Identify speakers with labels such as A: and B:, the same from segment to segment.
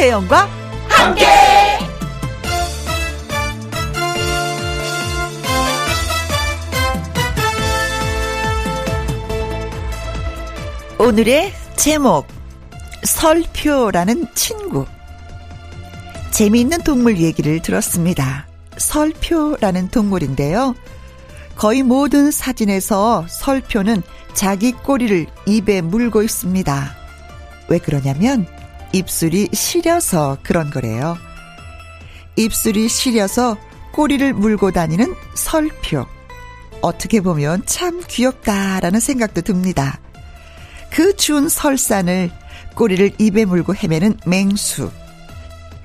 A: 김혜영과 함께. 오늘의 제목 설표라는 친구 재미있는 동물 얘기를 들었습니다. 설표라는 동물인데요. 거의 모든 사진에서 설표는 자기 꼬리를 입에 물고 있습니다. 왜 그러냐면 입술이 시려서 그런 거래요. 입술이 시려서 꼬리를 물고 다니는 설표. 어떻게 보면 참 귀엽다라는 생각도 듭니다. 그 추운 설산을 꼬리를 입에 물고 헤매는 맹수.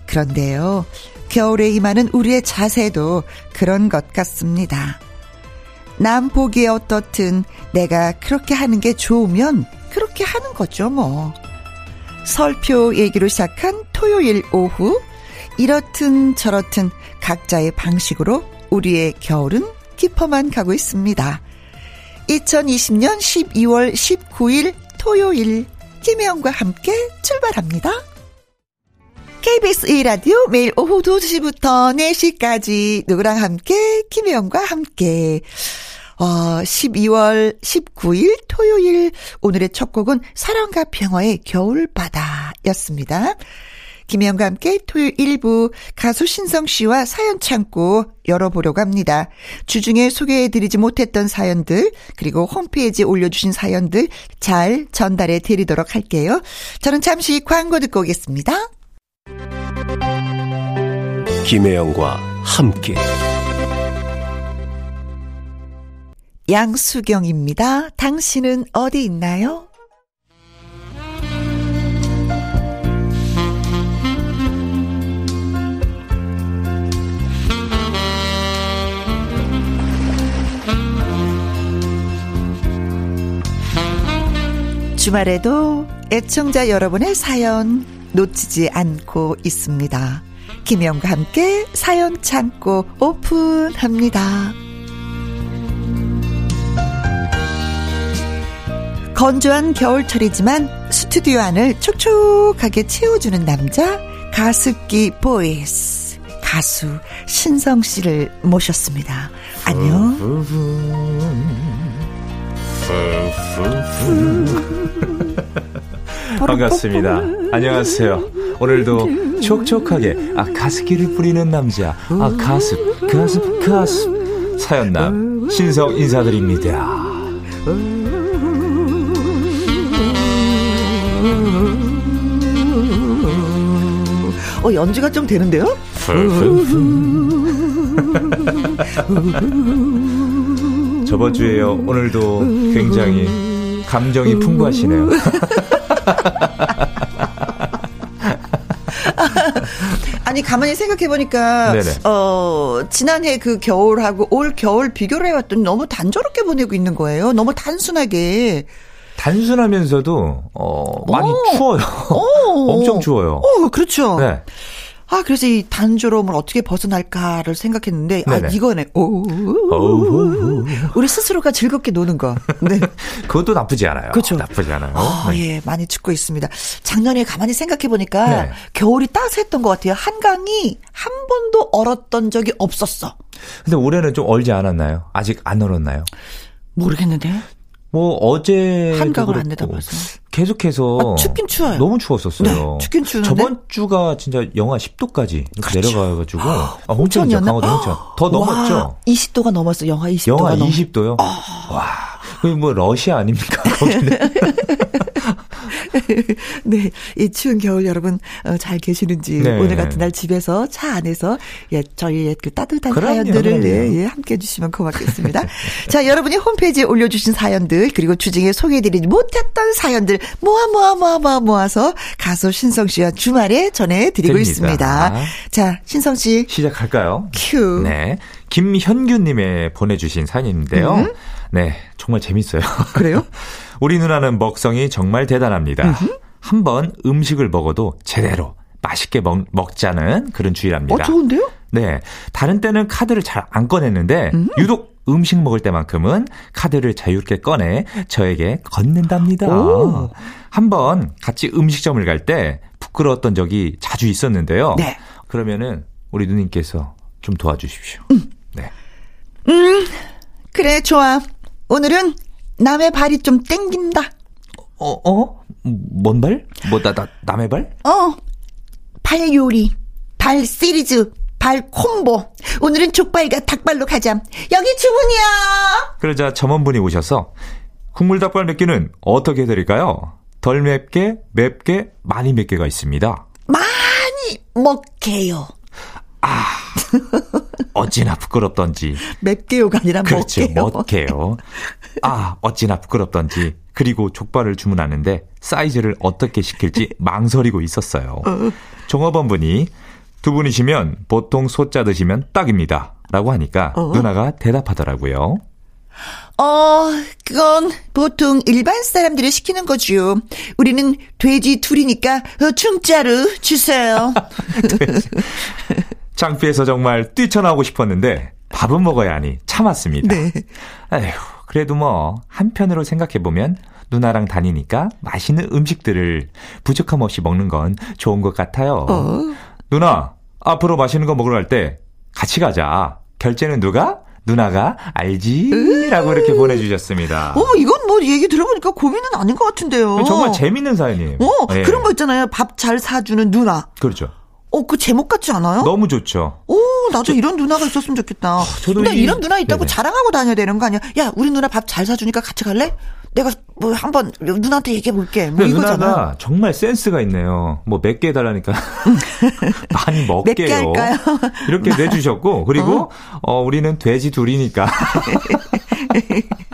A: 그런데요, 겨울에 임하는 우리의 자세도 그런 것 같습니다. 남 보기에 어떻든 내가 그렇게 하는 게 좋으면 그렇게 하는 거죠, 뭐. 설표 얘기로 시작한 토요일 오후, 이렇든 저렇든 각자의 방식으로 우리의 겨울은 깊어만 가고 있습니다. 2020년 12월 19일 토요일, 김혜영과 함께 출발합니다. KBS 1라디오 매일 오후 2시부터 4시까지 누구랑 함께 김혜영과 함께 어 12월 19일 토요일 오늘의 첫 곡은 사랑과 평화의 겨울바다였습니다. 김혜영과 함께 토요일 1부 가수 신성 씨와 사연 창고 열어보려고 합니다. 주중에 소개해드리지 못했던 사연들 그리고 홈페이지에 올려주신 사연들 잘 전달해 드리도록 할게요. 저는 잠시 광고 듣고 오겠습니다.
B: 김혜영과 함께
A: 양수경입니다. 당신은 어디 있나요? 주말에도 애청자 여러분의 사연 놓치지 않고 있습니다. 김혜영과 함께 사연 창고 오픈합니다. 건조한 겨울철이지만 스튜디오 안을 촉촉하게 채워주는 남자 가습기 voice 가수 신성 씨를 모셨습니다. 안녕.
C: 반갑습니다. 안녕하세요. 오늘도 촉촉하게 아 가습기를 뿌리는 남자 아 가습 가습 가습 사연남 신성 인사드립니다.
A: 어 연주가 좀 되는데요?
C: 저번 주에요. 오늘도 굉장히 감정이 풍부하시네요.
A: 아니 가만히 생각해 보니까 어 지난해 그 겨울하고 올 겨울 비교를 해봤더니 너무 단조롭게 보내고 있는 거예요. 너무 단순하게.
C: 단순하면서도 어 많이 오. 추워요. 오. 엄청 추워요.
A: 어 그렇죠. 네. 아, 그래서 이 단조로움을 어떻게 벗어날까를 생각했는데, 아, 네네. 아, 이거네. 오, 오, 우리 스스로가 즐겁게 노는 거. 네.
C: 그것도 나쁘지 않아요.
A: 그렇죠.
C: 나쁘지 않아요.
A: 아, 네. 예, 많이 죽고 있습니다. 작년에 가만히 생각해보니까, 네. 겨울이 따스했던 것 같아요. 한강이 한 번도 얼었던 적이 없었어.
C: 근데 올해는 좀 얼지 않았나요? 아직 안 얼었나요?
A: 모르겠는데.
C: 뭐 어제
A: 한강을 안 내다봐서
C: 계속해서
A: 아, 춥긴 추워요.
C: 너무 추웠었어요.
A: 네, 춥긴 추운데
C: 저번 주가 진짜 영하 10도까지 그렇죠. 내려가가지고 아, 홍천이죠 강원도 홍천 더 넘었죠.
A: 20도가 넘었어 영하 20도가
C: 영하 20도요. 아. 와. 거의 뭐 러시아 아닙니까? 거기는.
A: 네, 이 추운 겨울 여러분 어, 잘 계시는지 네. 오늘 같은 날 집에서 차 안에서 예 저희의 그 따뜻한 그럼요, 사연들을 네, 예, 함께 해주시면 고맙겠습니다. 자, 여러분이 홈페이지에 올려주신 사연들 그리고 주중에 소개해드리지 못했던 사연들 모아 모아 모아 모아 모아서 가수 신성 씨와 주말에 전해드리고 됩니다. 있습니다. 자, 신성 씨
C: 시작할까요?
A: 큐.
C: 네, 김현규님의 보내주신 사연인데요. 음? 네, 정말 재밌어요.
A: 그래요?
C: 우리 누나는 먹성이 정말 대단합니다. 한 번 음식을 먹어도 제대로 맛있게 먹, 먹자는 그런 주의랍니다.
A: 어, 좋은데요?
C: 네. 다른 때는 카드를 잘 안 꺼냈는데, 음. 유독 음식 먹을 때만큼은 카드를 자유롭게 꺼내 저에게 건넨답니다. 한번 같이 음식점을 갈 때 부끄러웠던 적이 자주 있었는데요.
A: 네.
C: 그러면은 우리 누님께서 좀 도와주십시오. 음. 네.
A: 음, 그래, 좋아. 오늘은 남의 발이 좀 땡긴다.
C: 어, 어? 뭔 발? 뭐, 나, 나, 남의 발?
A: 어. 발 요리, 발 시리즈, 발 콤보. 오늘은 족발과 닭발로 가자. 여기 주문이야.
C: 그러자 점원분이 오셔서 국물 닭발 몇 개는 어떻게 해드릴까요? 덜 맵게, 맵게, 많이 맵게가 있습니다.
A: 많이 먹게요.
C: 아, 어찌나 부끄럽던지.
A: 맵게요가 아니라
C: 그렇죠, 먹게요. 먹게요. 아, 어찌나 부끄럽던지. 그리고 족발을 주문하는데 사이즈를 어떻게 시킬지 망설이고 있었어요. 어. 종업원분이 두 분이시면 보통 소자 드시면 딱입니다. 라고 하니까 어. 누나가 대답하더라고요.
A: 어, 그건 보통 일반 사람들이 시키는 거죠. 우리는 돼지 둘이니까 어, 중짜로 주세요.
C: 창피해서 정말 뛰쳐나오고 싶었는데 밥은 먹어야 하니 참았습니다. 네. 아휴, 그래도 뭐 한편으로 생각해 보면 누나랑 다니니까 맛있는 음식들을 부족함 없이 먹는 건 좋은 것 같아요. 어. 누나, 앞으로 맛있는 거 먹으러 갈 때 같이 가자. 결제는 누가? 누나가 알지? 라고 이렇게 보내주셨습니다.
A: 어, 이건 뭐 얘기 들어보니까 고민은 아닌 것 같은데요.
C: 정말 재밌는 사연이에요.
A: 어, 네. 그런 거 있잖아요. 밥 잘 사주는 누나.
C: 그렇죠.
A: 어, 그 제목 같지 않아요?
C: 너무 좋죠.
A: 오, 나도 저, 이런 누나가 있었으면 좋겠다. 아, 저도 근데 이, 이런 누나 있다고 네네. 자랑하고 다녀야 되는 거 아니야? 야, 우리 누나 밥 잘 사주니까 같이 갈래? 내가 뭐 한번 누나한테 얘기해 볼게. 뭐 이거잖아.
C: 누나가 정말 센스가 있네요. 뭐 몇개 해달라니까 많이 먹게요. 이렇게 내주셨고 그리고 어? 어 우리는 돼지 둘이니까.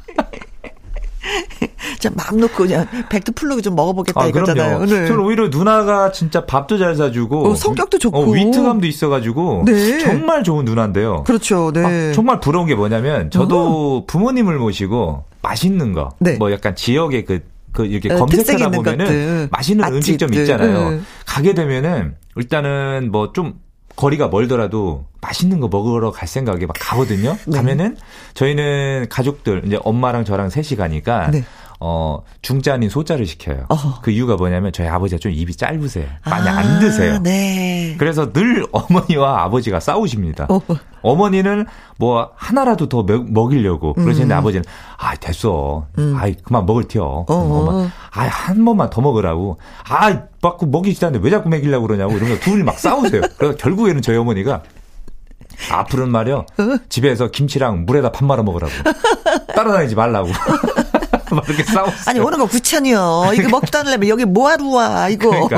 A: 진짜 마음 놓고 그냥 백두 풀르고 좀 먹어보겠다 아, 이거잖아요.
C: 오늘. 저는 오히려 누나가 진짜 밥도 잘 사주고
A: 어, 성격도 좋고 어,
C: 위트감도 있어가지고 네. 정말 좋은 누나인데요.
A: 그렇죠. 네.
C: 아, 정말 부러운 게 뭐냐면 저도 어. 부모님을 모시고 맛있는 거, 네. 뭐 약간 지역의 그, 그 이렇게 어, 검색하다 보면은 것들. 맛있는 맛집들. 음식점 있잖아요. 음. 가게 되면은 일단은 뭐 좀 거리가 멀더라도 맛있는 거 먹으러 갈 생각에 막 가거든요. 네. 가면은 저희는 가족들 이제 엄마랑 저랑 셋이 가니까 네. 어, 중자 아닌 소자를 시켜요. 어허. 그 이유가 뭐냐면 저희 아버지가 좀 입이 짧으세요. 많이 아, 안 드세요. 네. 그래서 늘 어머니와 아버지가 싸우십니다. 어허. 어머니는 뭐 하나라도 더 먹 이려고 그러시는데 음. 아버지는 아 됐어. 음. 아이 그만 먹을 튀어. 엄마 아한 번만 더 먹으라고. 아 자꾸 먹이지 않는데 왜 자꾸 먹이려고 그러냐고 거 둘이 막 싸우세요. 그래서 결국에는 저희 어머니가 앞으로는 말이요. 어? 집에서 김치랑 물에다 밥 말아 먹으라고. 따라다니지 말라고. 막 이렇게 싸웠어.
A: 아니, 오는 거 구천이요. 이거 먹지도 않으려면 여기 뭐하러 와, 이거.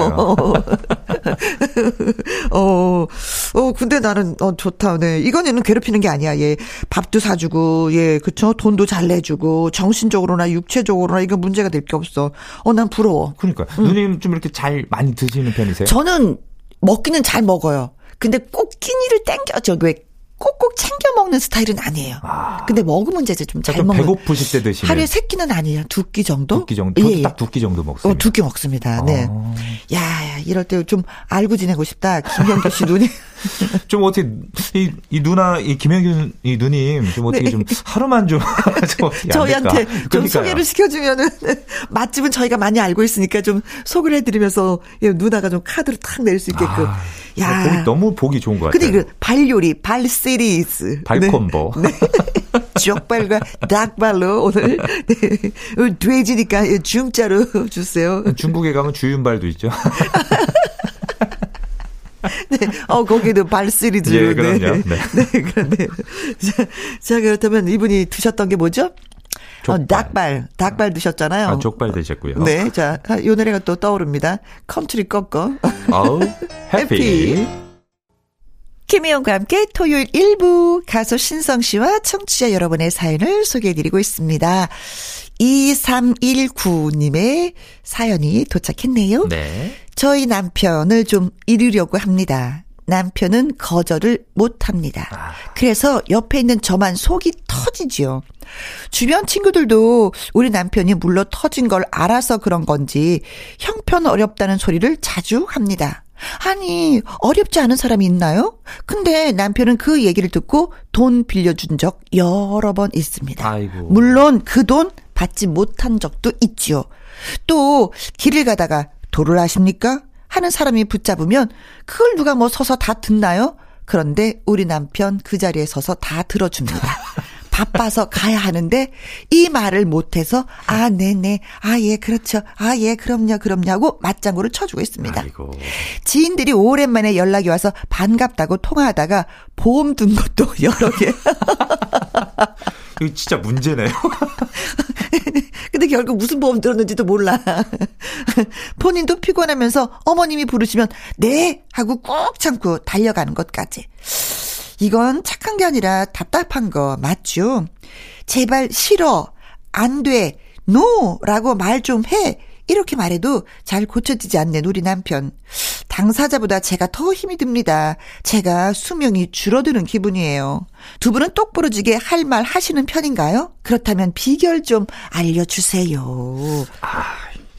A: 어, 어, 근데 나는, 어, 좋다. 네. 이거는 괴롭히는 게 아니야. 예. 밥도 사주고, 예, 그쵸. 돈도 잘 내주고, 정신적으로나 육체적으로나 이거 문제가 될 게 없어. 어, 난 부러워.
C: 그러니까. 응. 누님 좀 이렇게 잘 많이 드시는 편이세요?
A: 저는 먹기는 잘 먹어요. 근데 꼭 끼니를 땡겨줘. 왜 꼭꼭 챙겨 먹는 스타일은 아니에요. 아. 근데 먹으면 이제 좀 잘 먹는.
C: 배고프실 때 드시는.
A: 하루에 세 끼는 아니에요. 두 끼 정도?
C: 두 끼 정도. 예. 딱두 끼 정도 먹습니다.
A: 어, 두끼 먹습니다. 네. 어. 야, 야, 이럴 때 좀 알고 지내고 싶다. 김현규 씨 눈이.
C: 좀 어떻게 이, 이 누나 이 김현규 이 누님 좀 어떻게 네. 좀 하루만 좀
A: 저희한테 좀 소개를 시켜주면은 맛집은 저희가 많이 알고 있으니까 좀 소개를 해드리면서 예, 누나가 좀 카드를 탁 낼 수 있게끔. 아.
C: 야. 보기, 너무 보기 좋은 것 같아요.
A: 근데 그 발 요리, 발 시리즈.
C: 발콤보. 네.
A: 네. 족발과 닭발로 오늘 네. 돼지니까 중자로 주세요.
C: 중국에 가면 주윤발도 있죠.
A: 네. 어, 거기도 발 시리즈.
C: 예, 그럼요. 네. 네.
A: 네, 그런데. 자, 자, 그렇다면 이분이 드셨던 게 뭐죠? 족발. 어, 닭발, 닭발 드셨잖아요.
C: 아, 족발 드셨고요.
A: 네, 자, 이 노래가 또 떠오릅니다. 컨트리 꼬꼬.
C: 어우, happy.
A: 김혜영과 함께 토요일 1부 가수 신성 씨와 청취자 여러분의 사연을 소개해드리고 있습니다. 2319님의 사연이 도착했네요. 네. 저희 남편을 좀 이르려고 합니다. 남편은 거절을 못 합니다. 아. 그래서 옆에 있는 저만 속이 터지지요. 주변 친구들도 우리 남편이 물러 터진 걸 알아서 그런 건지 형편 어렵다는 소리를 자주 합니다. 아니, 어렵지 않은 사람이 있나요? 근데 남편은 그 얘기를 듣고 돈 빌려준 적 여러 번 있습니다. 아이고. 물론 그 돈 받지 못한 적도 있지요. 또 길을 가다가 도를 아십니까? 하는 사람이 붙잡으면 그걸 누가 뭐 서서 다 듣나요? 그런데 우리 남편 그 자리에 서서 다 들어줍니다. 바빠서 가야 하는데 이 말을 못해서 아 네네 아 예 그렇죠 아 예 그럼요 그럼요 하고 맞장구를 쳐주고 있습니다. 아이고. 지인들이 오랜만에 연락이 와서 반갑다고 통화하다가 보험 든 것도 여러 개.
C: 이거 진짜 문제네요.
A: 근데 결국 무슨 보험 들었는지도 몰라. 본인도 피곤하면서 어머님이 부르시면 네 하고 꾹 참고 달려가는 것까지. 이건 착한 게 아니라 답답한 거 맞죠? 제발 싫어, 안 돼, no라고 말 좀 해. 이렇게 말해도 잘 고쳐지지 않는 우리 남편. 당사자보다 제가 더 힘이 듭니다. 제가 수명이 줄어드는 기분이에요. 두 분은 똑부러지게 할 말 하시는 편인가요? 그렇다면 비결 좀 알려주세요.
C: 아,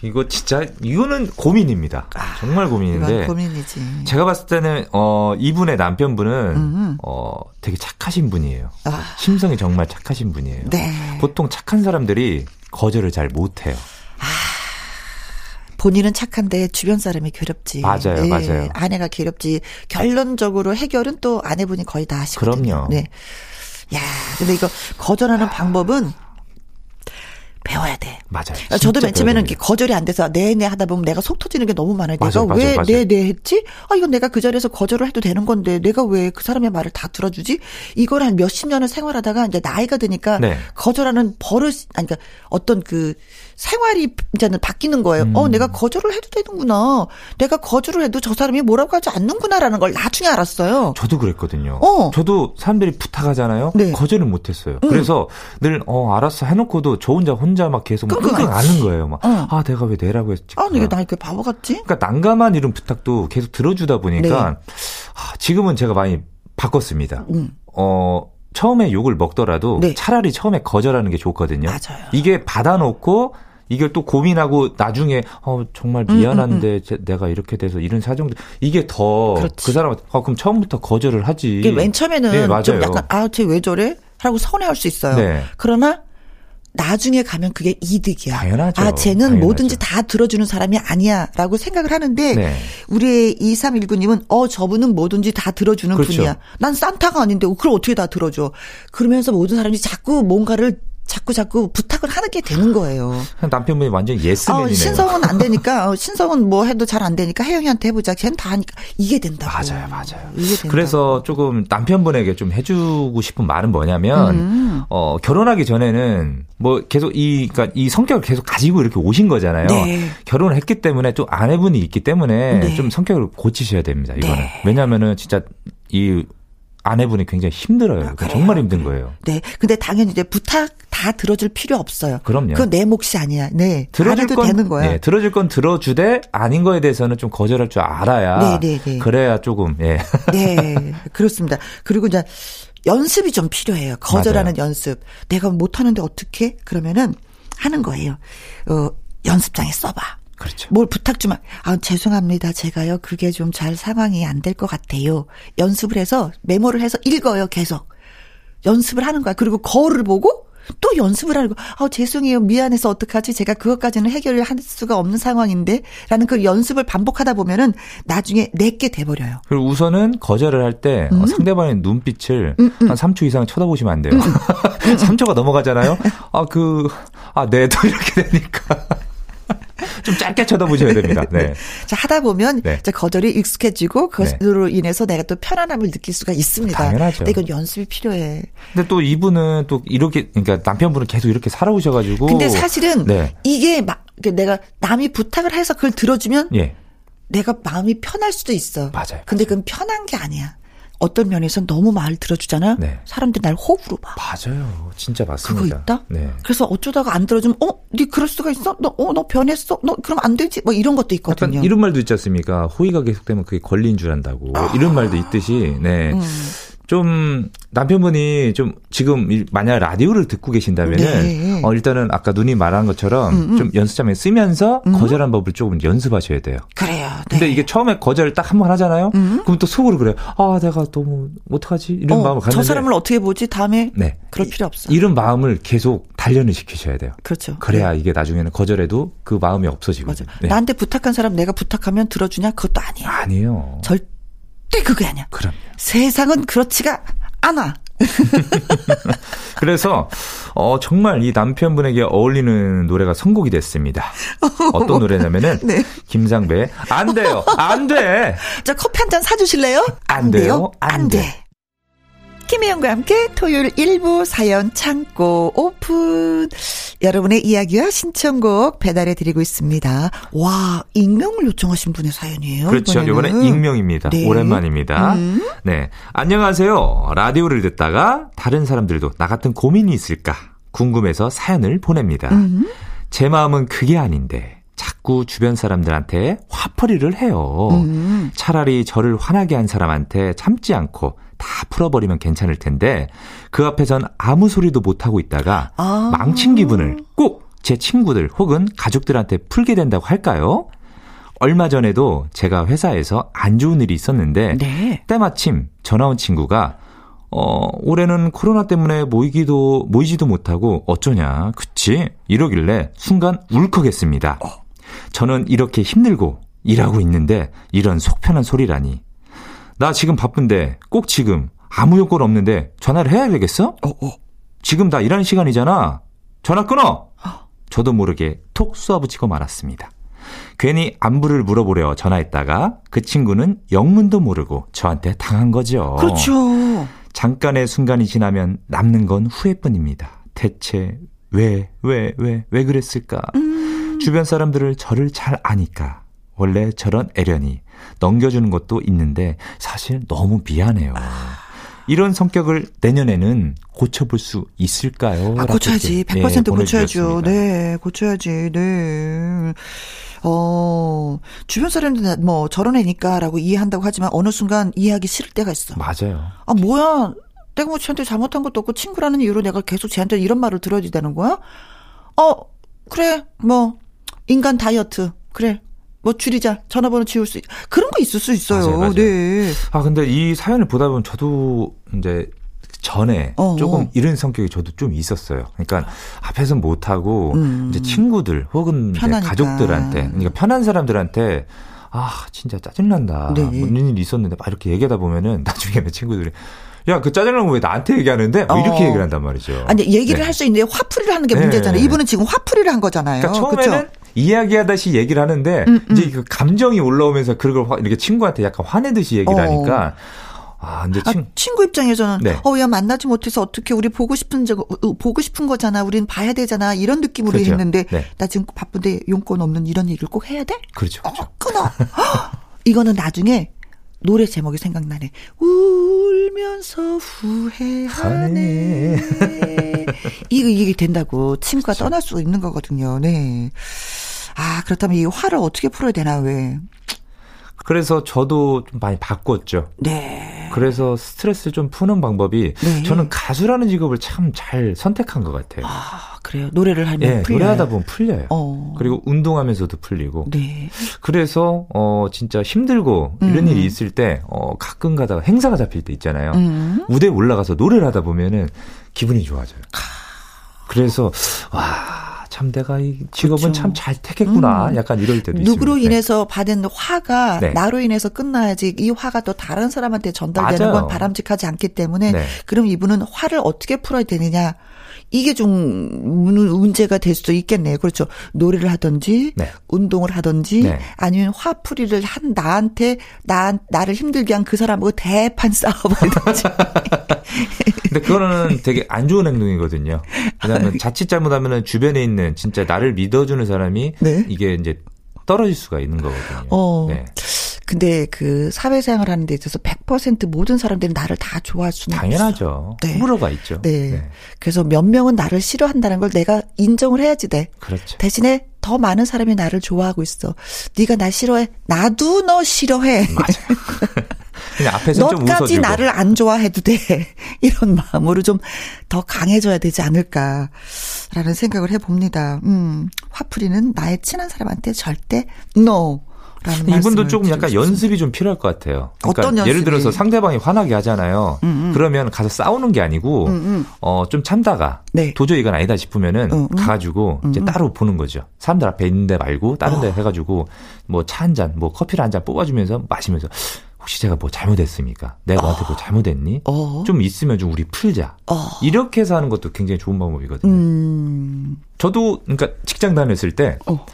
C: 이거 진짜 이거는 고민입니다. 아, 정말 고민인데.
A: 고민이지.
C: 제가 봤을 때는 어 이분의 남편분은 음음. 어 되게 착하신 분이에요. 아. 심성이 정말 착하신 분이에요. 네. 보통 착한 사람들이 거절을 잘 못해요. 아.
A: 본인은 착한데 주변 사람이 괴롭지.
C: 맞아요, 예, 맞아요.
A: 아내가 괴롭지. 결론적으로 해결은 또 아내분이 거의 다 하시거든요.
C: 그럼요. 네.
A: 야, 근데 이거 거절하는 방법은 배워야 돼.
C: 맞아요.
A: 저도 맨 처음에는 이렇게 거절이 안 돼서 네네 네 하다 보면 내가 속 터지는 게 너무 많아요. 맞아요, 내가 왜 네네 네 했지? 아 이건 내가 그 자리에서 거절을 해도 되는 건데 내가 왜 그 사람의 말을 다 들어주지? 이걸 한 몇십 년을 생활하다가 이제 나이가 드니까 네. 거절하는 버릇 아니 그러니까 어떤 그 생활이 이제는 바뀌는 거예요. 음. 어 내가 거절을 해도 되는구나. 내가 거절을 해도 저 사람이 뭐라고 하지 않는구나라는 걸 나중에 알았어요.
C: 저도 그랬거든요. 어. 저도 사람들이 부탁하잖아요. 네. 거절을 못 했어요. 음. 그래서 늘 어 알았어 해 놓고도 저 혼자 혼자 막 계속 막 끙끙 앓는 거예요. 막, 어. 아, 내가 왜 내라고 했지?
A: 아, 이게 나 이렇게 바보 같지?
C: 그러니까 난감한 이런 부탁도 계속 들어주다 보니까, 네. 아, 지금은 제가 많이 바꿨습니다. 음. 어, 처음에 욕을 먹더라도 네. 차라리 처음에 거절하는 게 좋거든요.
A: 맞아요.
C: 이게 받아놓고 이게 또 고민하고 나중에 어 정말 미안한데 음, 음, 음. 내가 이렇게 돼서 이런 사정도 이게 더 그 사람한테 어 그럼 처음부터 거절을 하지.
A: 이게 맨 처음에는 네, 좀 약간 아쟤 왜 저래? 하고 서운해할 수 있어요. 네. 그러나 나중에 가면 그게 이득이야.
C: 당연하죠.
A: 아, 쟤는 당연하죠. 뭐든지 다 들어주는 사람이 아니야. 라고 생각을 하는데, 네. 우리의 2319님은, 어, 저분은 뭐든지 다 들어주는 그렇죠. 분이야. 난 산타가 아닌데, 그걸 어떻게 다 들어줘. 그러면서 모든 사람이 자꾸 뭔가를 자꾸 자꾸 부탁을 하게 되는 거예요.
C: 남편분이 완전 예스맨이네요. 어,
A: 신성은 안 되니까 어, 신성은 뭐 해도 잘 안 되니까 혜영이한테 해보자. 걔는 다 하니까 이게 된다고.
C: 맞아요, 맞아요. 이게 된다고. 그래서 조금 남편분에게 좀 해주고 싶은 말은 뭐냐면 음. 어 결혼하기 전에는 뭐 계속 이 그러니까 이 성격을 계속 가지고 이렇게 오신 거잖아요. 네. 결혼을 했기 때문에 또 아내분이 있기 때문에 네. 좀 성격을 고치셔야 됩니다. 이거는 네. 왜냐하면은 진짜 이 아내분이 굉장히 힘들어요. 아, 정말 힘든 거예요.
A: 네. 근데 당연히 이제 부탁 다 들어줄 필요 없어요.
C: 그럼요.
A: 그건 내 몫이 아니야. 네. 들어줄 건 되는 거야. 네,
C: 들어줄 건 들어주되 아닌 거에 대해서는 좀 거절할 줄 알아야. 네, 네, 네. 그래야 조금 예.
A: 네. 그렇습니다. 그리고 이제 연습이 좀 필요해요. 거절하는 맞아요. 연습. 내가 못 하는데 어떻게? 그러면은 하는 거예요. 어, 연습장에 써봐.
C: 그렇죠.
A: 뭘 부탁 좀, 아, 죄송합니다. 제가요, 그게 좀 잘 상황이 안 될 것 같아요. 연습을 해서, 메모를 해서 읽어요, 계속. 연습을 하는 거야. 그리고 거울을 보고, 또 연습을 하고, 아, 죄송해요. 미안해서 어떡하지? 제가 그것까지는 해결을 할 수가 없는 상황인데? 라는 그 연습을 반복하다 보면은 나중에 내게 돼버려요.
C: 그리고 우선은 거절을 할때 음. 상대방의 눈빛을 음, 음. 한 3초 이상 쳐다보시면 안 돼요. 3초가 음. 넘어가잖아요? 아, 그, 아, 네, 또 이렇게 되니까. 좀 짧게 쳐다보셔야 됩니다. 네.
A: 자, 하다 보면 네. 자, 거절이 익숙해지고 그것으로 네. 인해서 내가 또 편안함을 느낄 수가 있습니다.
C: 당연하죠.
A: 근데 이건 연습이 필요해.
C: 근데 또 이분은 또 이렇게 그러니까 남편분은 계속 이렇게 살아오셔 가지고
A: 근데 사실은 네. 이게 막 내가 남이 부탁을 해서 그걸 들어주면 예. 내가 마음이 편할 수도 있어.
C: 맞아요.
A: 근데 그건 편한 게 아니야. 어떤 면에서 너무 말 들어주잖아. 네. 사람들이 날 호구로 봐.
C: 맞아요. 진짜 맞습니다.
A: 그거 있다? 네. 그래서 어쩌다가 안 들어주면, 어? 네 그럴 수가 있어? 너, 어, 너 변했어? 너 그럼 안 되지? 뭐 이런 것도 있거든요.
C: 이런 말도 있지 않습니까? 호의가 계속되면 그게 걸린 줄 안다고. 아. 이런 말도 있듯이, 네. 음. 좀 남편분이 좀 지금 만약 라디오를 듣고 계신다면은 네. 어 일단은 아까 누님 말한 것처럼 음음. 좀 연습장에 쓰면서 음. 거절한 법을 조금 연습하셔야 돼요.
A: 그래요.
C: 근데 네. 이게 처음에 거절 딱 한 번 하잖아요. 음. 그럼 또 속으로 그래요. 아, 내가 너무 어떡하지? 이런 어, 마음을 갖는데
A: 저 사람을 어떻게 보지? 다음에 네. 그럴 필요 없어.
C: 이런 마음을 계속 단련을 시키셔야 돼요.
A: 그렇죠.
C: 그래야 네. 이게 나중에는 거절해도 그 마음이 없어지고. 맞아.
A: 네. 나한테 부탁한 사람 내가 부탁하면 들어주냐? 그것도 아니에요.
C: 아니에요.
A: 절대 그게 아니야.
C: 그럼.
A: 세상은 그렇지가 않아.
C: 그래서 어 정말 이 남편분에게 어울리는 노래가 선곡이 됐습니다. 어떤 노래냐면은 네. 김상배 안 돼요. 안 돼.
A: 자 커피 한 잔 사주실래요?
C: 안, 안 돼요. 안, 안 돼. 돼.
A: 김혜영과 함께 토요일 일부 사연 창고 오픈. 여러분의 이야기와 신청곡 배달해 드리고 있습니다. 와, 익명을 요청하신 분의 사연이에요.
C: 그렇죠. 이번에 익명입니다. 네. 오랜만입니다. 음. 네. 안녕하세요. 라디오를 듣다가 다른 사람들도 나 같은 고민이 있을까 궁금해서 사연을 보냅니다. 음. 제 마음은 그게 아닌데 자꾸 주변 사람들한테 화풀이를 해요. 음. 차라리 저를 화나게 한 사람한테 참지 않고 다 풀어버리면 괜찮을 텐데 그 앞에선 아무 소리도 못 하고 있다가 아. 망친 기분을 꼭 제 친구들 혹은 가족들한테 풀게 된다고 할까요? 얼마 전에도 제가 회사에서 안 좋은 일이 있었는데 네. 때마침 전화 온 친구가 어, 올해는 코로나 때문에 모이기도 모이지도 못하고 어쩌냐. 그치? 이러길래 순간 울컥했습니다. 어. 저는 이렇게 힘들고 일하고 있는데 이런 속편한 소리라니. 나 지금 바쁜데 꼭 지금 아무 요건 없는데 전화를 해야 되겠어? 어, 어. 지금 다 일하는 시간이잖아. 전화 끊어. 저도 모르게 톡 쏘아붙이고 말았습니다. 괜히 안부를 물어보려 전화했다가 그 친구는 영문도 모르고 저한테 당한 거죠.
A: 그렇죠.
C: 잠깐의 순간이 지나면 남는 건 후회뿐입니다. 대체 왜, 왜, 왜, 왜 그랬을까? 음. 주변 사람들을 저를 잘 아니까. 원래 저런 애련이 넘겨주는 것도 있는데 사실 너무 미안해요. 이런 성격을 내년에는 고쳐볼 수 있을까요?
A: 아, 고쳐야지. 100% 예, 고쳐야죠. 네, 고쳐야지. 네. 어, 주변 사람들 뭐 저런 애니까 라고 이해한다고 하지만 어느 순간 이해하기 싫을 때가 있어.
C: 맞아요.
A: 아, 뭐야. 내가 뭐 쟤한테 잘못한 것도 없고 친구라는 이유로 내가 계속 쟤한테 이런 말을 들어야 되는 거야? 어, 그래. 뭐 인간 다이어트. 그래. 뭐 줄이자 전화번호 지울 수 그런 거 있을 수 있어요. 맞아요, 맞아요. 네.
C: 아 근데 이 사연을 보다 보면 저도 이제 전에 어, 조금 어. 이런 성격이 저도 좀 있었어요. 그러니까 앞에서 못 하고 음. 이제 친구들 혹은 이제 가족들한테 그러니까 편한 사람들한테 아 진짜 짜증난다. 네. 뭐 이런 일이 있었는데 막 이렇게 얘기하다 보면은 나중에 내 친구들이 야, 그 짜증나는 거왜 나한테 얘기하는데? 뭐 이렇게 어. 얘기를 한단 말이죠.
A: 아니, 얘기를 네. 할수 있는데 화풀이를 하는 게 문제잖아요. 네. 이분은 지금 화풀이를 한 거잖아요.
C: 그러니까 처음에는 그쵸? 이야기하다시 얘기를 하는데 음, 음. 이제 그 감정이 올라오면서 그걸 이렇게 친구한테 약간 화내듯이 얘기를 어. 하니까 아, 근데 친... 아,
A: 친구 입장에서는 네. 어, 야 만나지 못해서 어떻게 우리 보고 싶은 적 어, 보고 싶은 거잖아. 우린 봐야 되잖아. 이런 느낌으로 그렇죠. 했는데 네. 나 지금 바쁜데 용건 없는 이런 얘기를 꼭 해야 돼?
C: 그렇죠. 그렇죠.
A: 어, 끊어. 이거는 나중에 노래 제목이 생각나네. 울면서 후회하네. 이거 이게 된다고 친구가 그렇죠. 떠날 수 있는 거거든요. 네. 아, 그렇다면 이 화를 어떻게 풀어야 되나, 왜?
C: 그래서 저도 좀 많이 바꿨죠.
A: 네.
C: 그래서 스트레스를 좀 푸는 방법이 네. 저는 가수라는 직업을 참 잘 선택한 것 같아요.
A: 아, 그래요? 노래를 하면
C: 네, 풀려요? 노래하다 보면 풀려요. 어. 그리고 운동하면서도 풀리고.
A: 네.
C: 그래서 어 진짜 힘들고 이런 음. 일이 있을 때어 가끔 가다가 행사가 잡힐 때 있잖아요. 음. 무대에 올라가서 노래를 하다 보면은 기분이 좋아져요. 그래서 와 참 내가 이 직업은 그렇죠. 참잘 택했구나. 음. 약간 이럴 때도
A: 있습니다. 누구로 네. 인해서 받은 화가 네. 나로 인해서 끝나야지 이 화가 또 다른 사람한테 전달되는 맞아요. 건 바람직하지 않기 때문에 네. 그럼 이분은 화를 어떻게 풀어야 되느냐. 이게 좀 문제가 될 수도 있겠네요. 그렇죠. 노래를 하든지 네. 운동을 하든지 네. 아니면 화풀이를 한 나한테 나 나를 힘들게 한 그 사람하고 대판 싸워버리든지.
C: 근데 그거는 되게 안 좋은 행동이거든요. 왜냐하면 자칫 잘못하면 주변에 있는 진짜 나를 믿어주는 사람이 네? 이게 이제 떨어질 수가 있는 거거든요.
A: 어. 네. 근데 그 사회생활 하는 데 있어서 100% 모든 사람들이 나를 다 좋아할 수는
C: 당연하죠. 네. 호불호가 있죠.
A: 네. 네. 그래서 몇 명은 나를 싫어한다는 걸 내가 인정을 해야지 돼.
C: 그렇죠.
A: 대신에 더 많은 사람이 나를 좋아하고 있어. 네가 나 싫어해. 나도 너 싫어해.
C: 맞아. 그냥 앞에서 좀
A: 너까지 나를 안 좋아해도 돼. 이런 마음으로 좀 더 강해져야 되지 않을까라는 생각을 해봅니다. 음, 화풀이는 나의 친한 사람한테 절대 no.
C: 이분도 조금 약간 연습이 좀 필요할 것 같아요. 그러니까 어떤 연습이? 예를 들어서 상대방이 화나게 하잖아요. 음, 음. 그러면 가서 싸우는 게 아니고 음, 음. 어좀 참다가 네. 도저히 이건 아니다 싶으면은 음, 음. 가가지고 이제 따로 보는 거죠. 사람들 앞에 있는데 말고 다른 데 어. 해가지고 뭐 차 한 잔, 뭐 커피를 한 잔 뽑아주면서 마시면서 혹시 제가 뭐 잘못했습니까? 내가 어. 너한테 뭐 잘못했니? 어. 좀 있으면 좀 우리 풀자. 어. 이렇게 해서 하는 것도 굉장히 좋은 방법이거든요. 음. 저도 그러니까 직장 다녔을 때 어.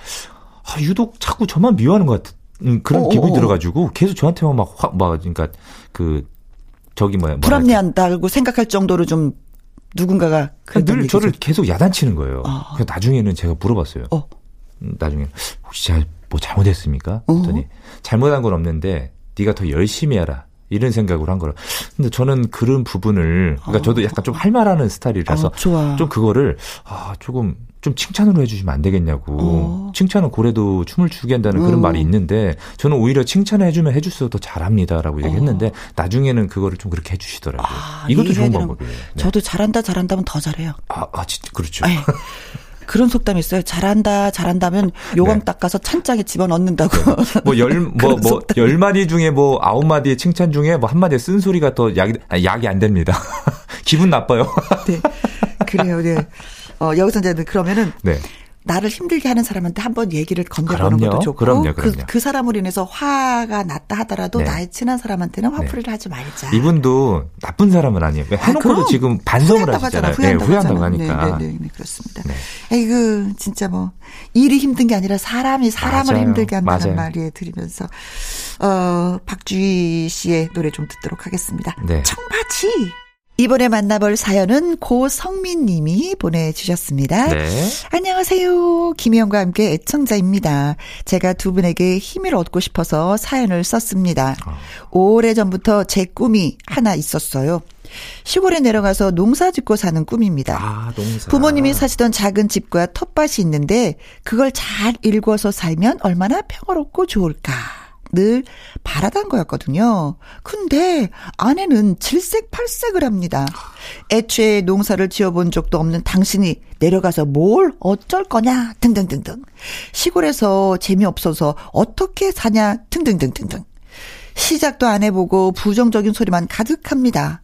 C: 아, 유독 자꾸 저만 미워하는 것 같은 음, 그런 어, 기분이 들어가지고 계속 저한테만 막 화, 막 그러니까 그 저기 뭐야
A: 불합리한다고 생각할 정도로 좀 누군가가
C: 늘 저를 계속 야단치는 거예요. 어. 그래서 나중에는 제가 물어봤어요. 어. 음, 나중에 혹시 제가 뭐 잘못했습니까? 그랬더니 잘못한 건 없는데 네가 더 열심히 해라. 이런 생각으로 한 거라. 근데 저는 그런 부분을 그러니까 어. 저도 약간 좀 할 말하는 스타일이라서 어, 좀 그거를 아 조금 좀 칭찬으로 해주시면 안 되겠냐고. 어. 칭찬은 고래도 춤을 추게 한다는 그런 어. 말이 있는데 저는 오히려 칭찬을 해주면 해줄수록 더 잘합니다라고 얘기했는데 어. 나중에는 그거를 좀 그렇게 해주시더라고요. 아, 이것도 좋은 방법이에요.
A: 네. 저도 잘한다 잘한다면 더 잘해요.
C: 아, 아 진짜 그렇죠.
A: 네. 그런 속담이 있어요. 잘한다, 잘한다면 요강 네. 닦아서 찬장에 집어 넣는다고.
C: 네. 뭐 열, 뭐, 뭐, 열 마디 중에 뭐 아홉 마디의 칭찬 중에 뭐 한 마디의 쓴소리가 더 약이, 약이 안 됩니다. 기분 나빠요. 네.
A: 그래요, 네. 어, 여기서 이제 그러면은. 네. 나를 힘들게 하는 사람한테 한번 얘기를 건네보는 것도 좋고 그럼요, 그럼요. 그, 그 사람으로 인해서 화가 났다 하더라도 네. 나의 친한 사람한테는 화풀이를 네. 하지 말자.
C: 이분도 나쁜 사람은 아니에요. 해놓고도 아, 지금 반성을 하시잖아요.
A: 후회한다고,
C: 네, 후회한다고 하니까.
A: 네, 네, 네, 그렇습니다. 네. 에이그 진짜 뭐 일이 힘든 게 아니라 사람이 사람을 맞아요. 힘들게 한다는. 말이 들으면서 어 박주희 씨의 노래 좀 듣도록 하겠습니다. 네. 청바지. 이번에 만나볼 사연은 고성민 님이 보내주셨습니다. 네. 안녕하세요. 김희영과 함께 애청자입니다. 제가 두 분에게 힘을 얻고 싶어서 사연을 썼습니다. 어. 오래 전부터 제 꿈이 하나 있었어요. 시골에 내려가서 농사 짓고 사는 꿈입니다. 아, 농사. 부모님이 사시던 작은 집과 텃밭이 있는데 그걸 잘 일궈서 살면 얼마나 평화롭고 좋을까. 늘 바라던 거였거든요. 근데 아내는 질색팔색을 합니다. 애초에 농사를 지어본 적도 없는 당신이 내려가서 뭘 어쩔 거냐 등등등등. 시골에서 재미없어서 어떻게 사냐 등등등등등. 시작도 안 해보고 부정적인 소리만 가득합니다.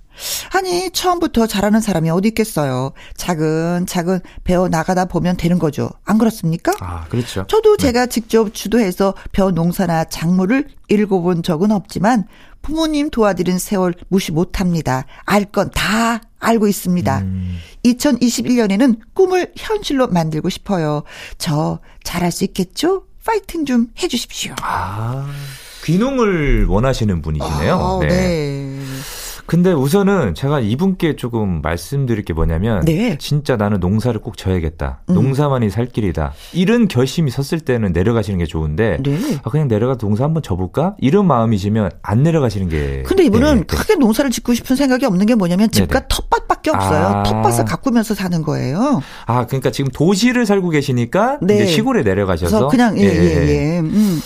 A: 아니, 처음부터 잘하는 사람이 어디 있겠어요. 차근차근 배워 나가다 보면 되는 거죠. 안 그렇습니까?
C: 아, 그렇죠.
A: 저도 네. 제가 직접 주도해서 벼 농사나 작물을 읽어본 적은 없지만 부모님 도와드린 세월 무시 못합니다. 알 건 다 알고 있습니다. 음. 2021년에는 꿈을 현실로 만들고 싶어요. 저 잘할 수 있겠죠? 파이팅 좀 해주십시오.
C: 아, 귀농을 원하시는 분이시네요.
A: 아, 네. 네.
C: 근데 우선은 제가 이분께 조금 말씀드릴 게 뭐냐면 네. 진짜 나는 농사를 꼭 져야겠다. 음. 농사만이 살 길이다. 이런 결심이 섰을 때는 내려가시는 게 좋은데 네. 아, 그냥 내려가 농사 한번 져볼까? 이런 마음이시면 안 내려가시는 게.
A: 근데 이분은 네, 네. 크게 농사를 짓고 싶은 생각이 없는 게 뭐냐면 집과 네네. 텃밭밖에 없어요. 아. 텃밭을 가꾸면서 사는 거예요.
C: 아 그러니까 지금 도시를 살고 계시니까 네. 시골에 내려가셔서
A: 그냥 예예예. 예, 예, 예. 음.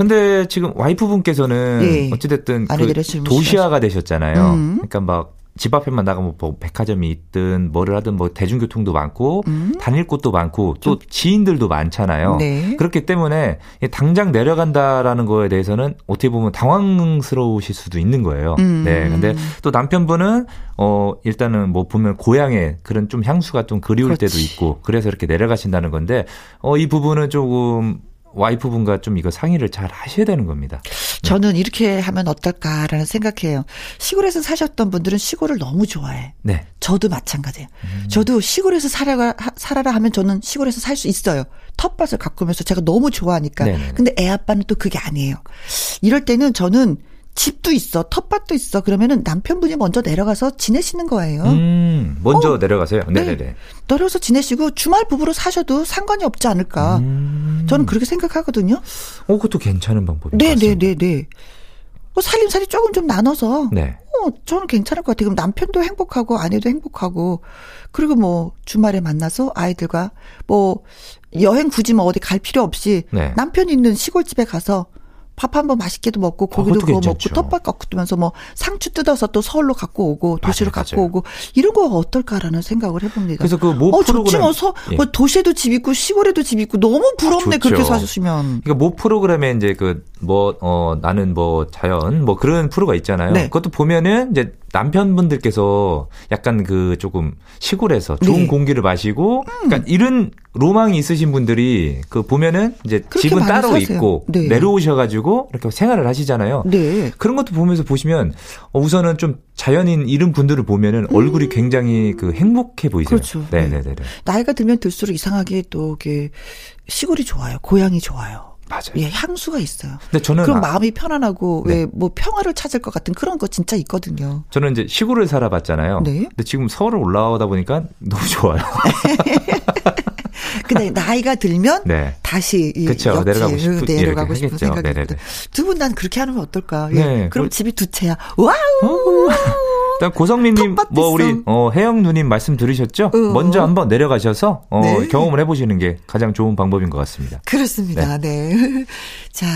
C: 근데 지금 와이프분께서는 예. 어찌됐든 그 도시화가 되셨잖아요. 음. 그러니까 막 집 앞에만 나가면 뭐 백화점이 있든 뭐를 하든 뭐 대중교통도 많고 음. 다닐 곳도 많고 또 지인들도 많잖아요. 네. 그렇기 때문에 당장 내려간다라는 거에 대해서는 어떻게 보면 당황스러우실 수도 있는 거예요. 음. 네. 근데 또 남편분은 어 일단은 뭐 보면 고향에 그런 좀 향수가 좀 그리울 그렇지. 때도 있고 그래서 이렇게 내려가신다는 건데 어이 부분은 조금 와이프분과 좀 이거 상의를 잘 하셔야 되는 겁니다.
A: 네. 저는 이렇게 하면 어떨까라는 생각해요. 시골에서 사셨던 분들은 시골을 너무 좋아해. 네. 저도 마찬가지예요. 음. 저도 시골에서 살아가, 살아라 하면 저는 시골에서 살 수 있어요. 텃밭을 가꾸면서 제가 너무 좋아하니까. 네네. 근데 애 아빠는 또 그게 아니에요. 이럴 때는 저는 집도 있어, 텃밭도 있어. 그러면은 남편분이 먼저 내려가서 지내시는 거예요.
C: 음, 먼저 어, 내려가세요. 네네네. 네.
A: 내려서 지내시고 주말 부부로 사셔도 상관이 없지 않을까. 음. 저는 그렇게 생각하거든요.
C: 어, 그것도 괜찮은 방법인
A: 네네네네. 네. 뭐 살림살이 조금 좀 나눠서. 네. 어, 저는 괜찮을 것 같아요. 그럼 남편도 행복하고 아내도 행복하고 그리고 뭐 주말에 만나서 아이들과 뭐 여행 굳이 뭐 어디 갈 필요 없이 네. 남편 있는 시골집에 가서 밥 한번 맛있게도 먹고 아, 고기도 구워 먹고 떡밥 갖고 뜨면서 뭐 상추 뜯어서 또 서울로 갖고 오고 도시로 맞아요, 갖고 맞아요. 오고 이런 거 어떨까라는 생각을 해봅니다.
C: 그래서 그모 어,
A: 좋지 뭐, 서, 예. 뭐 도시에도 집 있고 시골에도 집 있고 너무 부럽네 아, 그렇게 사주시면.
C: 그러니까 모 프로그램에 이제 그 뭐 어 나는 뭐 자연 뭐 그런 프로가 있잖아요. 네. 그것도 보면은 이제 남편분들께서 약간 그 조금 시골에서 좋은 네. 공기를 마시고 음. 그러니까 이런 로망이 있으신 분들이 그 보면은 이제 집은 따로 사세요. 있고 네. 내려오셔 가지고 이렇게 생활을 하시잖아요. 네. 그런 것도 보면서 보시면 어, 우선은 좀 자연인 이런 분들을 보면은 음. 얼굴이 굉장히 그 행복해 보이세요.
A: 그렇죠. 네 네네. 네. 나이가 들면 들수록 이상하게 또 이게 시골이 좋아요. 고향이 좋아요.
C: 맞아요.
A: 예, 향수가 있어요.
C: 근데 저는
A: 그럼 아, 마음이 편안하고 네. 왜뭐 평화를 찾을 것 같은 그런 거 진짜 있거든요.
C: 저는 이제 시골을 살아봤잖아요. 네. 근데 지금 서울을 올라오다 보니까 너무 좋아요.
A: 근데 나이가 들면 네. 다시
C: 그쵸, 내려가고 싶
A: 내려가고 싶은 생각이 듭니다. 두 분 난 그렇게 하면 어떨까? 예. 네. 그럼 그, 집이 두 채야. wow.
C: 일단 고성민님, 뭐 우리 어, 혜영 누님 말씀 들으셨죠? 어. 먼저 한번 내려가셔서 어, 네. 경험을 해보시는 게 가장 좋은 방법인 것 같습니다.
A: 그렇습니다. 네. 네. 자.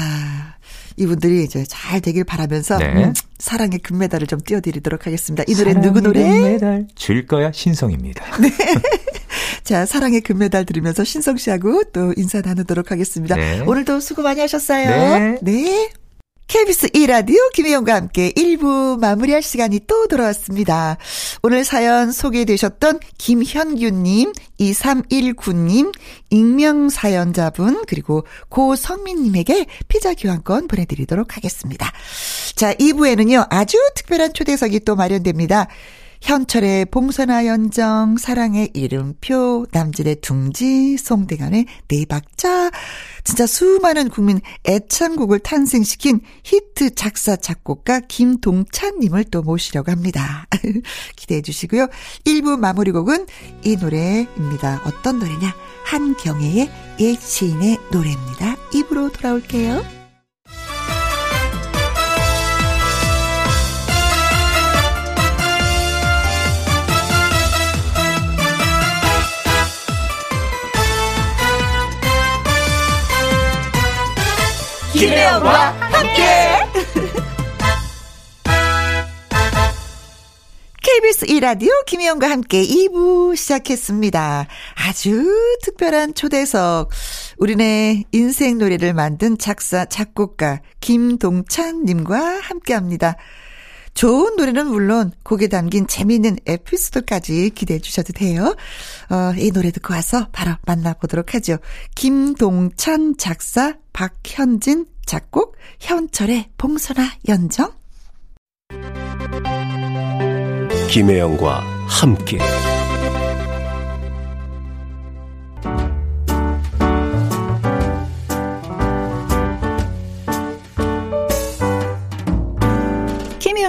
A: 이분들이 이제 잘 되길 바라면서 네. 음, 사랑의 금메달을 좀 띄워드리도록 하겠습니다. 이 노래 누구 노래?
C: 금메달 줄 거야 신성입니다. 네.
A: 자, 사랑의 금메달 들으면서 신성 씨하고 또 인사 나누도록 하겠습니다. 네. 오늘도 수고 많이 하셨어요. 네. 네. KBS 2라디오 김혜영과 함께 1부 마무리할 시간이 또 돌아왔습니다. 오늘 사연 소개되셨던 김현규님, 2319님, 익명사연자분, 그리고 고성민님에게 피자 교환권 보내드리도록 하겠습니다. 자, 2부에는요, 아주 특별한 초대석이 또 마련됩니다. 현철의 봉선화 연정, 사랑의 이름표, 남진의 둥지, 송대관의 네 박자. 진짜 수많은 국민 애창곡을 탄생시킨 히트 작사, 작곡가 김동찬님을 또 모시려고 합니다. 기대해 주시고요. 1부 마무리 곡은 이 노래입니다. 어떤 노래냐? 한경애의 예시인의 노래입니다. 2부로 돌아올게요. 김혜영과 함께. KBS 2라디오 김혜영과 함께 2부 시작했습니다. 아주 특별한 초대석. 우리네 인생 노래를 만든 작사, 작곡가 김동찬님과 함께 합니다. 좋은 노래는 물론 곡에 담긴 재미있는 에피소드까지 기대해 주셔도 돼요. 어, 이 노래 듣고 와서 바로 만나보도록 하죠. 김동찬 작사, 박현진 작곡, 현철의 봉선화 연정.
B: 김혜영과 함께.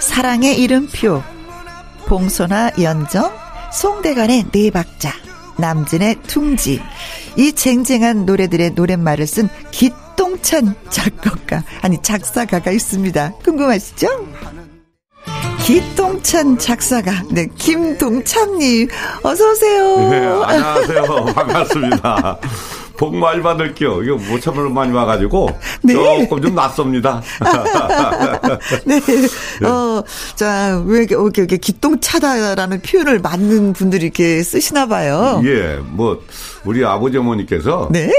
A: 사랑의 이름표 봉선화 연정 송대관의 네 박자 남진의 둥지 이 쟁쟁한 노래들의 노랫말을 쓴 기똥찬 작곡가 아니 작사가가 있습니다. 궁금하시죠? 기똥찬 작사가 네 김동찬님 어서 오세요.
D: 네, 안녕하세요. 반갑습니다. 복 많이 받을게요. 이거 모처럼 많이 와가지고 네. 조금 좀 낯섭니다.
A: 네. 네. 어, 자, 왜 이렇게, 이렇게 기똥차다라는 표현을 맞는 분들이 이렇게 쓰시나 봐요.
D: 예, 뭐 우리 아버지 어머니께서 네.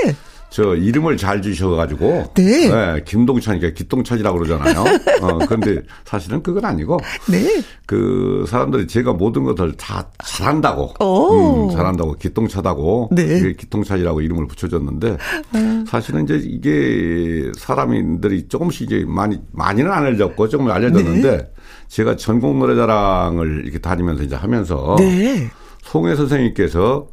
D: 저 이름을 잘 주셔가지고 네, 네 김동찬이니까 기똥찬이라고 그러잖아요. 어 그런데 사실은 그건 아니고 네. 그 사람들이 제가 모든 것을 다 잘한다고, 음, 잘한다고 기똥차다고 네. 기똥찬이라고 이름을 붙여줬는데 아. 사실은 이제 이게 사람들이 조금씩 이제 많이 많이는 안 알려졌고 조금 알려졌는데 네. 제가 전국 노래자랑을 이렇게 다니면서 이제 하면서. 네. 송혜 선생님께서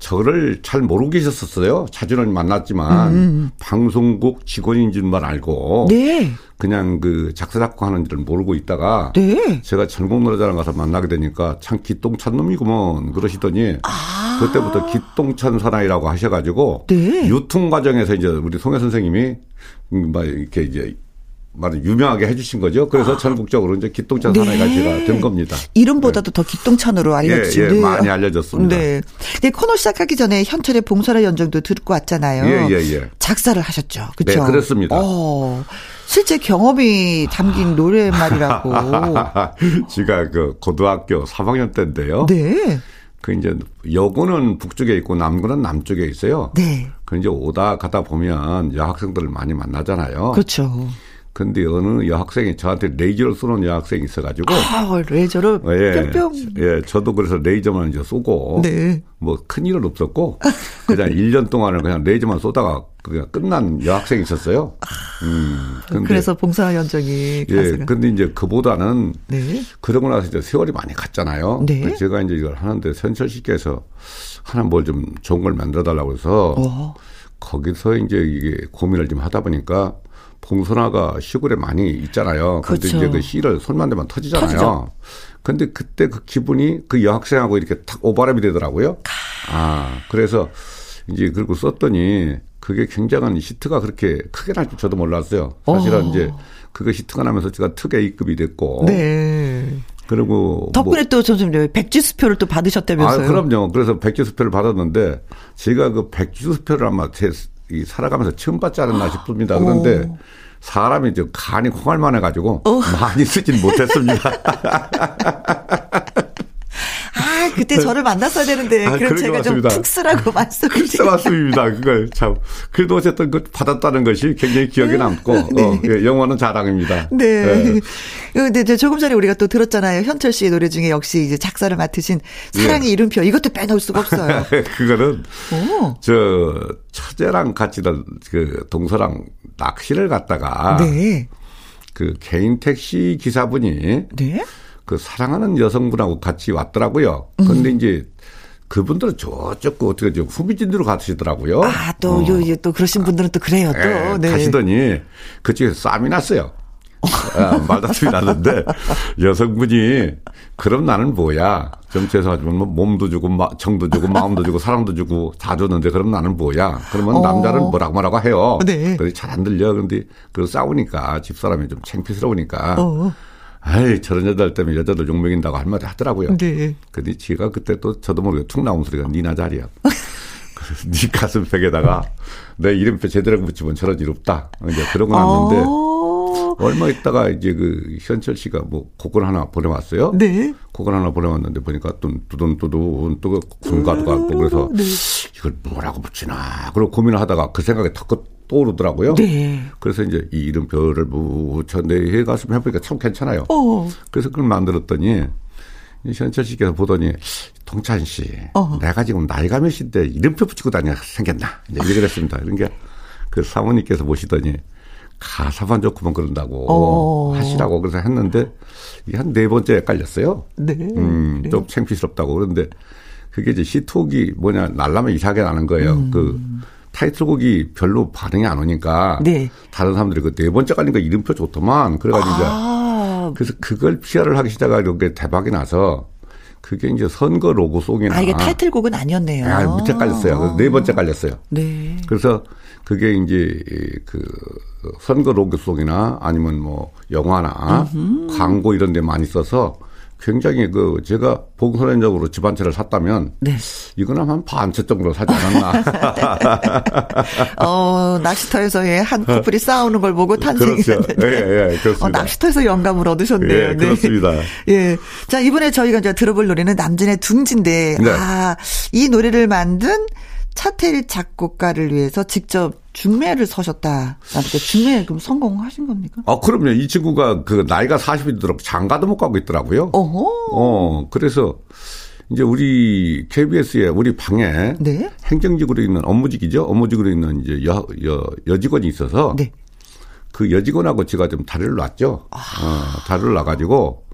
D: 저를 잘 모르고 계셨었어요. 자주는 만났지만 음. 음. 방송국 직원인 줄만 알고 네. 그냥 그 작사 작곡 하는 줄을 모르고 있다가 네. 제가 전국 노래자랑 가서 만나게 되니까 참 기똥찬 놈이구먼 그러시더니 아. 그때부터 기똥찬 사나이라고 하셔가지고 네. 유통 과정에서 이제 우리 송혜 선생님이 막 이렇게 이제 말은 유명하게 해주신 거죠. 그래서 아. 전국적으로 이제 기똥찬 네. 사나이가 제가 된 겁니다.
A: 이름보다도 네. 더 기똥찬으로 알려진.
D: 예, 예, 많이 알려졌습니다. 네.
A: 네. 코너 시작하기 전에 현철의 봉선화 연정도 듣고 왔잖아요. 예, 예, 예. 작사를 하셨죠. 그렇죠.
D: 네, 그렇습니다. 어.
A: 실제 경험이 담긴 노래말이라고.
D: 제가 그 고등학교 3학년 때인데요. 네. 그 이제 여고는 북쪽에 있고 남고는 남쪽에 있어요. 네. 그 이제 오다 가다 보면 여학생들을 많이 만나잖아요.
A: 그렇죠.
D: 근데 어느 여학생이 저한테 레이저를 쏘는 여학생이 있어가지고.
A: 아, 레이저를 예, 뿅뿅.
D: 예, 저도 그래서 레이저만 이제 쏘고. 네. 뭐 큰일은 없었고. 그냥 1년 동안을 그냥 레이저만 쏘다가 그냥 끝난 여학생이 있었어요.
A: 음. 근데, 그래서 봉사 연정이.
D: 예, 근데 이제 그보다는. 네. 그러고 나서 이제 세월이 많이 갔잖아요. 네. 제가 이제 이걸 하는데 선철 씨께서 하나 뭘 좀 좋은 걸 만들어 달라고 해서. 어. 거기서 이제 이게 고민을 좀 하다 보니까 봉선화가 시골에 많이 있잖아요. 그런데 그렇죠. 이제 그 씨를 손만 대면 터지잖아요. 터지죠. 근데 그때 그 기분이 그 여학생하고 이렇게 탁 오바람이 되더라고요. 아, 그래서 이제 그리고 썼더니 그게 굉장한 히트가 그렇게 크게 날 줄 저도 몰랐어요. 사실은 오. 어. 이제 그거 히트가 나면서 제가 특A급이 됐고. 네. 그리고
A: 덕분에 뭐, 또 점점 백지수표를 또 받으셨다면서요?
D: 아, 그럼요. 그래서 백지수표를 받았는데 제가 그 백지수표를 아마 제 이 살아가면서 처음 받지 않았나 싶습니다. 그런데 오. 사람이 좀 간이 콩알만 해가지고 어. 많이 쓰진 못했습니다.
A: 아, 그때 저를 만났어야 되는데. 아, 그럼 제가 좀푹 쓰라고 말씀드리죠.
D: 맞습니다. 그걸 참. 그래도 어쨌든 그 받았다는 것이 굉장히 기억에 네. 남고, 네. 어, 예, 영원한 자랑입니다.
A: 네. 네. 근데 이제 조금 전에 우리가 또 들었잖아요. 현철 씨의 노래 중에 역시 이제 작사를 맡으신 사랑의 네. 이름표. 이것도 빼놓을 수가 없어요.
D: 그거는, 오. 저, 처제랑 같이 그 동서랑 낚시를 갔다가. 네. 그 개인 택시 기사분이. 네. 그 사랑하는 여성분하고 같이 왔더라고요. 그런데 음. 이제 그분들은 저쪽 그 어떻게 좀 후미진으로 가시더라고요.
A: 아, 또, 어. 요, 또 그러신 분들은 또 그래요, 또. 네.
D: 네. 가시더니 그쪽에서 쌈이 났어요. 아, 말다툼이 났는데 여성분이 그럼 나는 뭐야? 좀 죄송하지만 뭐 몸도 주고 정도 주고 마음도 주고 사랑도 주고 다 줬는데 그럼 나는 뭐야? 그러면 어. 남자는 뭐라고 뭐라고 해요. 네. 그래 잘안 들려. 그런데 그 싸우니까 집사람이 좀 창피스러우니까 어. 아이, 저런 여자들 때문에 여자들 욕먹인다고 할 말이 하더라고요. 네. 근데 지가 그때 또 저도 모르게 툭 나온 소리가 니나 자리야. 네 가슴팩에다가 내 이름표 제대로 붙이면 저런 일 없다. 이제 그러고 났는데 어. 얼마 있다가 이제 그 현철 씨가 뭐 곡을 하나 보내왔어요. 네. 곡을 하나 보내왔는데 보니까 또 두둔두둔 또 군가도가 그또 그래서 네. 이걸 뭐라고 붙이나. 그리고 고민을 하다가 그 생각에 턱 떠오르더라고요. 네. 그래서 이제 이 이름표를 붙여 내 가슴 해보니까 참 괜찮아요. 어. 그래서 그걸 만들었더니 현철 씨께서 보더니 동찬 씨, 어. 내가 지금 나이가 몇인데 이름표 붙이고 다녀 생겼나? 이제 그랬습니다. 이런 게그 사모님께서 보시더니 가사만 좋고만 그런다고 어. 하시라고 그래서 했는데 한 네 번째 헷갈렸어요. 네. 음, 네. 좀 창피스럽다고 그런데 그게 이제 시톡이 뭐냐 날라면 이상하게 나는 거예요. 음. 그 타이틀곡이 별로 반응이 안 오니까 네. 다른 사람들이 그 네 번째 가니까 이름표 좋더만 그래가지고 아. 이제 그래서 그걸 피아를 하기 시작하고 게 대박이 나서 그게 이제 선거 로고송이나
A: 아 이게 타이틀곡은 아니었네요.
D: 아, 밑에 깔렸어요. 네 번째 깔렸어요. 네. 그래서 그게 이제 그 선거 로고송이나 아니면 뭐 영화나 음흠. 광고 이런 데 많이 써서 굉장히 그 제가 봉선적으로 집 한 채를 샀다면 네. 이거는 한반채 정도 사지 않았나.
A: 어, 낚시터에서의 한 커플이 싸우는 걸 보고 탄생이 그렇죠. 예, 예, 그렇습니다. 어, 낚시터에서 영감을 얻으셨네요. 예,
D: 네. 그렇습니다.
A: 예. 자, 이번에 저희가 이제 들어볼 노래는 남진의 둥지인데 네. 아, 이 노래를 만든 차태일 작곡가를 위해서 직접 중매를 서셨다. 나한테 중매 그럼 성공하신 겁니까?
D: 아, 그럼요. 이 친구가 그 나이가 40이 들어 장가도 못 가고 있더라고요. 어허. 어, 그래서 이제 우리 KBS에 우리 방에 네? 행정직으로 있는 업무직이죠. 업무직으로 있는 이제 여, 여, 여직원이 있어서 네. 그 여직원하고 제가 좀 다리를 놨죠. 아. 어, 다리를 놔가지고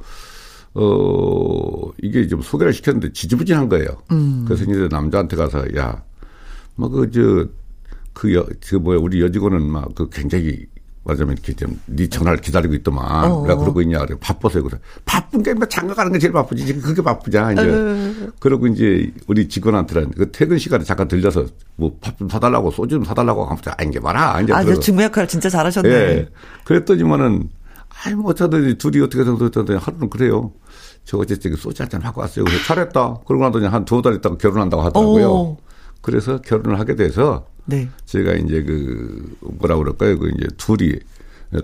D: 어, 이게 좀 소개를 시켰는데 지지부진한 거예요. 음. 그래서 이제 남자한테 가서 야, 뭐, 그, 저, 그, 여, 그, 뭐야, 우리 여직원은 막, 그 굉장히, 맞으면 이렇게 좀, 네 전화를 기다리고 있더만. 어. 내가 그러고 있냐. 그래. 바빠서 그래. 바쁜 게, 뭐, 장가 가는 게 제일 바쁘지. 지금 그게 바쁘냐. 이제. 어. 그러고 이제, 우리 직원한테는 그 퇴근 시간에 잠깐 들려서, 뭐, 밥 좀 사달라고, 소주 좀 사달라고 하면, 아, 이게 봐라.
A: 이제. 아, 중무 역할 진짜 잘하셨네. 예.
D: 그랬더니만은, 아이, 뭐, 어쩌더니 둘이 어떻게 생각했더니 하루는 그래요. 저 어제 저기 소주 한 잔 하고 왔어요. 그래서 잘했다. 그러고 나더니 한 두 달 있다가 결혼한다고 하더라고요. 오. 그래서 결혼을 하게 돼서 네. 제가 이제 그 뭐라 그럴까요? 그 이제 둘이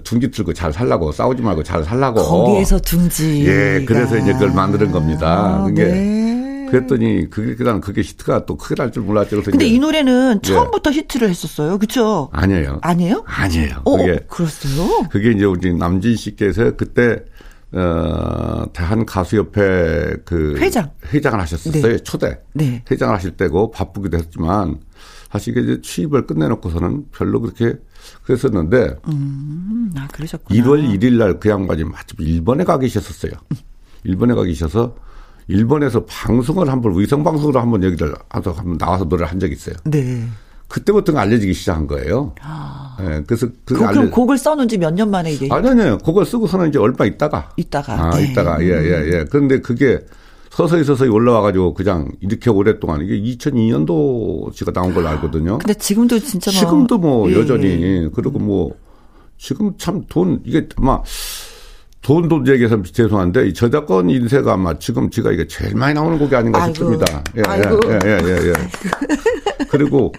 D: 둥지 틀고 잘 살라고 싸우지 말고 잘 살라고
A: 거기에서 둥지
D: 예 그래서 이제 그걸 만드는 겁니다. 아, 그게 네. 그랬더니 그게 그다음 그게 히트가 또 크게 날 줄 몰랐죠. 그래서
A: 근데 이 노래는 예. 처음부터 예. 히트를 했었어요, 그렇죠?
D: 아니에요.
A: 아니에요?
D: 아니에요.
A: 어, 그게 그랬어요?
D: 그게 이제 우리 남진 씨께서 그때 어, 대한 가수협회 그
A: 회장
D: 회장을 하셨었어요. 네. 초대 네. 회장을 하실 때고 바쁘기도 했지만 사실 이제 취입을 끝내놓고서는 별로 그렇게 그랬었는데
A: 음, 아 그러셨구나.
D: 1월 1일 날 그 양반이 마침 일본에 가 계셨었어요. 일본에 가 계셔서 일본에서 방송을 한번 위성 방송으로 한번 여기를 한번 나와서 노래를 한 적이 있어요. 네. 그때부터 알려지기 시작한 거예요. 아. 네, 그래서
A: 그 그럼 알려... 곡을 써놓은 지 몇 년 만에 이게?
D: 아니, 아니요. 곡을 쓰고서는 이제 얼마 있다가.
A: 있다가.
D: 아, 네. 있다가. 예, 예, 예. 그런데 그게 서서히 서서히 올라와가지고 그냥 이렇게 오랫동안 이게 2002년도 제가 나온 걸로 알거든요.
A: 근데 지금도 진짜
D: 뭐. 지금도 뭐 예. 여전히. 그리고 뭐 지금 참 돈, 이게 아마 돈돈 얘기해서 죄송한데 이 저작권 인세가 아마 지금 제가 이게 제일 많이 나오는 곡이 아닌가 아이고. 싶습니다. 예, 예, 예, 예, 예. 그리고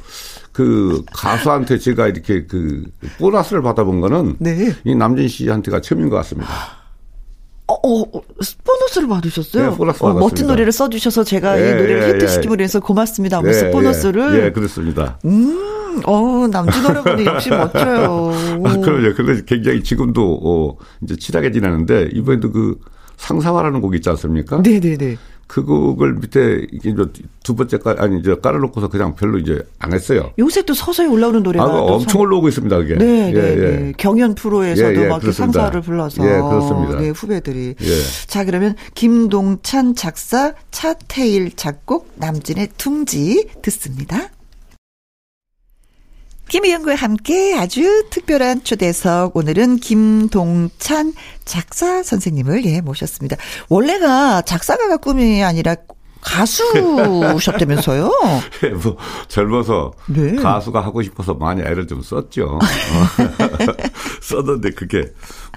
D: 그 가수한테 제가 이렇게 그 보너스를 받아본 거는 네. 이 남진 씨한테가 처음인 것 같습니다.
A: 어, 어, 보너스를 받으셨어요?
D: 네, 보너스
A: 어, 멋진 노래를 써주셔서 제가 네, 이 노래를 예, 히트시키기 위해서 고맙습니다. 무슨 네, 보너스를.
D: 예, 그렇습니다.
A: 음, 어, 남진 여러분이 역시 멋져요.
D: 아, 그럼요. 그래서 굉장히 지금도, 어, 이제 친하게 지내는데, 이번에도 그 상사화라는 곡 있지 않습니까?
A: 네네네.
D: 그 곡을 밑에 이제 두 번째 깔 아니 이제 깔아놓고서 그냥 별로 이제 안 했어요.
A: 요새 또 서서히 올라오는 노래가 아,
D: 엄청 올라오고 있습니다. 그게.
A: 네, 예, 네, 예. 네. 경연 프로에서도 예, 예, 막 상사를 불러서
D: 예, 그렇습니다.
A: 네, 후배들이. 예. 자, 그러면 김동찬 작사, 차태일 작곡, 남진의 둥지 듣습니다. 김희영과 함께 아주 특별한 초대석 오늘은 김동찬 작사 선생님을 예 모셨습니다. 원래가 작사가가 꿈이 아니라 가수셨다면서요?
D: 예, 뭐 젊어서 네. 가수가 하고 싶어서 많이 애를 좀 썼죠. 썼는데 그게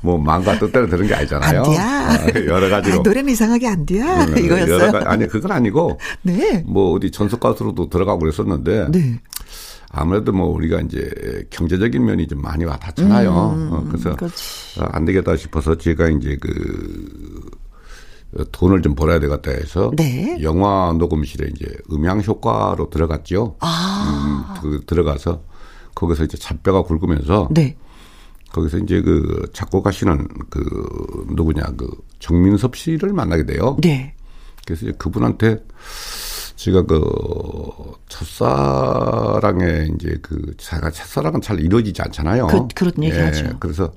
D: 뭐 마음과 뜻대로 되는 게 아니잖아요.
A: 안
D: 돼. 여러 가지로 아,
A: 노래는 이상하게 안 돼. 음, 이거였어요.
D: 가, 아니 그건 아니고. 네. 뭐 어디 전속 가수로도 들어가고 그랬었는데. 네. 아무래도 뭐 우리가 이제 경제적인 면이 좀 많이 와 닿잖아요. 음, 어, 그래서 그렇지. 안 되겠다 싶어서 제가 이제 그 돈을 좀 벌어야 되겠다 해서 네. 영화 녹음실에 이제 음향 효과로 들어갔죠. 아. 음, 그 들어가서 거기서 이제 잔뼈가 굵으면서 네. 거기서 이제 그 작곡하시는 그 누구냐 그 정민섭 씨를 만나게 돼요. 네. 그래서 이제 그분한테 제가 그 첫사랑에 이제 그 제가 첫사랑은 잘 이루어지지 않잖아요.
A: 그, 그런 얘기하죠.
D: 예, 그래서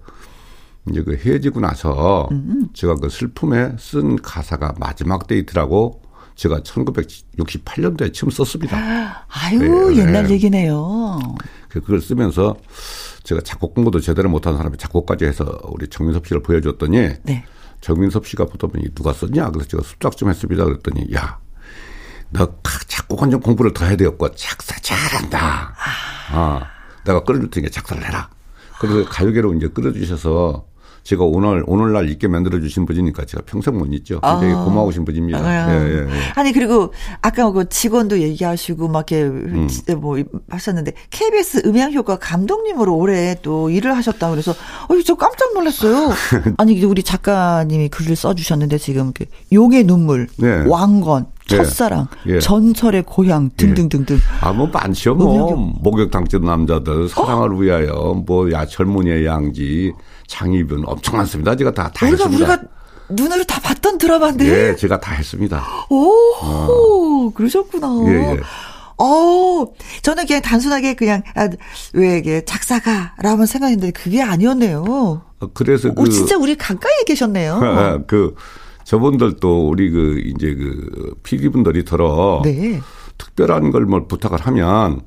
D: 이제 그 헤어지고 나서 음. 제가 그 슬픔에 쓴 가사가 마지막 데이트라고 제가 1968년도에 처음 썼습니다.
A: 아유 네, 옛날 네. 얘기네요.
D: 그, 그걸 쓰면서 제가 작곡 공부도 제대로 못하는 사람이 작곡까지 해서 우리 정민섭 씨를 보여줬더니 네. 정민섭 씨가 보더니 누가 썼냐 그래서 제가 습작 좀 했습니다 그랬더니 야. 너 작곡은 좀 공부를 더 해야 되겠고 작사 잘한다. 아. 어, 내가 끌어줄 테니까 작사를 해라. 그래서 가요계로 이제 끌어주셔서 제가 오늘 오늘날 있게 만들어 주신 분이니까 제가 평생 못 잊죠. 굉장히 아. 고마우신 분입니다. 아. 예, 예, 예.
A: 아니 그리고 아까 그 직원도 얘기하시고 막 이렇게 음. 뭐 하셨는데 KBS 음향 효과 감독님으로 올해 또 일을 하셨다 그래서 어, 저 깜짝 놀랐어요. 아니 우리 작가님이 글을 써 주셨는데 지금 그 용의 눈물, 네. 왕건, 예. 첫사랑, 예. 전설의 고향 등등등등. 예.
D: 아, 뭐 많죠. 뭐 목욕탕집 남자들, 사랑을 어? 위하여, 뭐 야, 젊은이의 양지, 장희빈 엄청 많습니다. 제가 다, 다 우리가, 했습니다. 우리가
A: 눈으로 다 봤던 드라마인데.
D: 예, 제가 다 했습니다.
A: 오, 어. 그러셨구나. 예, 예. 어, 저는 그냥 단순하게 그냥, 아, 왜, 이게 작사가라고 생각했는데 그게 아니었네요.
D: 어, 그래서
A: 그. 오, 진짜 우리 가까이 계셨네요.
D: 그, 저분들도 우리 그, 이제 그, PD분들이 더러. 네. 특별한 걸뭐 부탁을 하면,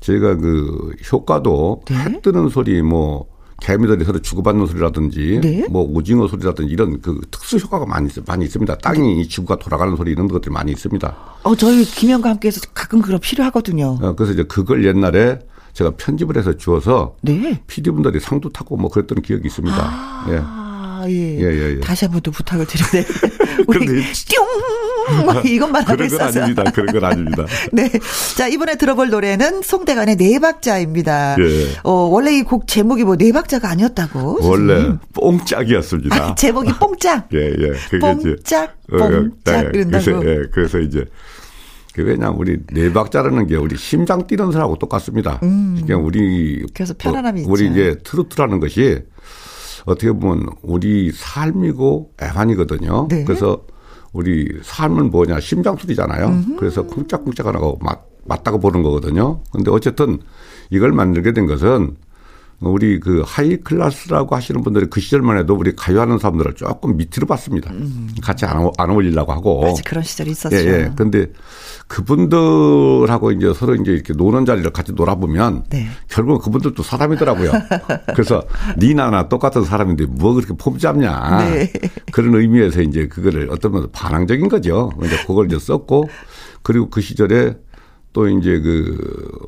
D: 저희가 그, 효과도 네? 해 뜨는 소리 뭐, 개미들이 서로 주고받는 소리라든지 네? 뭐 오징어 소리라든지 이런 그 특수 효과가 많이 많이 있습니다. 땅이 이 지구가 돌아가는 소리 이런 것들이 많이 있습니다.
A: 어 저희 김영과 함께해서 가끔 그런 필요하거든요.
D: 어, 그래서 이제 그걸 옛날에 제가 편집을 해서 주어서 네. PD분들이 상도 타고 뭐 그랬던 기억이 있습니다. 아. 예.
A: 예. 예, 예, 예. 다시 한번더 부탁을 드리네. 우리 뿅! 이것만 하고 있어서.
D: 그런 건 아닙니다. 그런 건 아닙니다.
A: 네. 자, 이번에 들어볼 노래는 송대관의 네 박자입니다. 예. 어, 원래 이 곡 제목이 뭐 네 박자가 아니었다고?
D: 원래 선생님. 뽕짝이었습니다. 아,
A: 제목이 뽕짝?
D: 예, 예.
A: 그게 뽕짝, 어, 뽕짝, 네, 이런다고.
D: 그래서, 예, 그래서 이제 그 왜냐하면 우리 네 박자라는 게 우리 심장 뛰는 소리하고 똑같습니다. 음. 그러니까 우리
A: 그래서 편안함이
D: 어, 우리 이제 트로트라는 것이 어떻게 보면 우리 삶이고 애환이거든요. 네. 그래서 우리 삶은 뭐냐 심장 소리잖아요. 음흠. 그래서 쿵짝쿵짝 하고 맞, 맞다고 보는 거거든요. 근데 어쨌든 이걸 만들게 된 것은 우리 그 high class라고 하시는 분들이 그 시절만 해도 우리 가요하는 사람들을 조금 밑으로 봤습니다. 음. 같이 안, 안 어울리려고 하고.
A: 맞아, 그런 시절이 있었죠.
D: 예, 예. 근데 그분들하고 이제 서로 이제 이렇게 노는 자리를 같이 놀아보면 네. 결국은 그분들도 사람이더라고요. 그래서 니나나 똑같은 사람인데 뭐 그렇게 폼 잡냐. 네. 그런 의미에서 이제 그거를 어떤 면에서 반항적인 거죠. 이제 그걸 이제 썼고 그리고 그 시절에 또 이제 그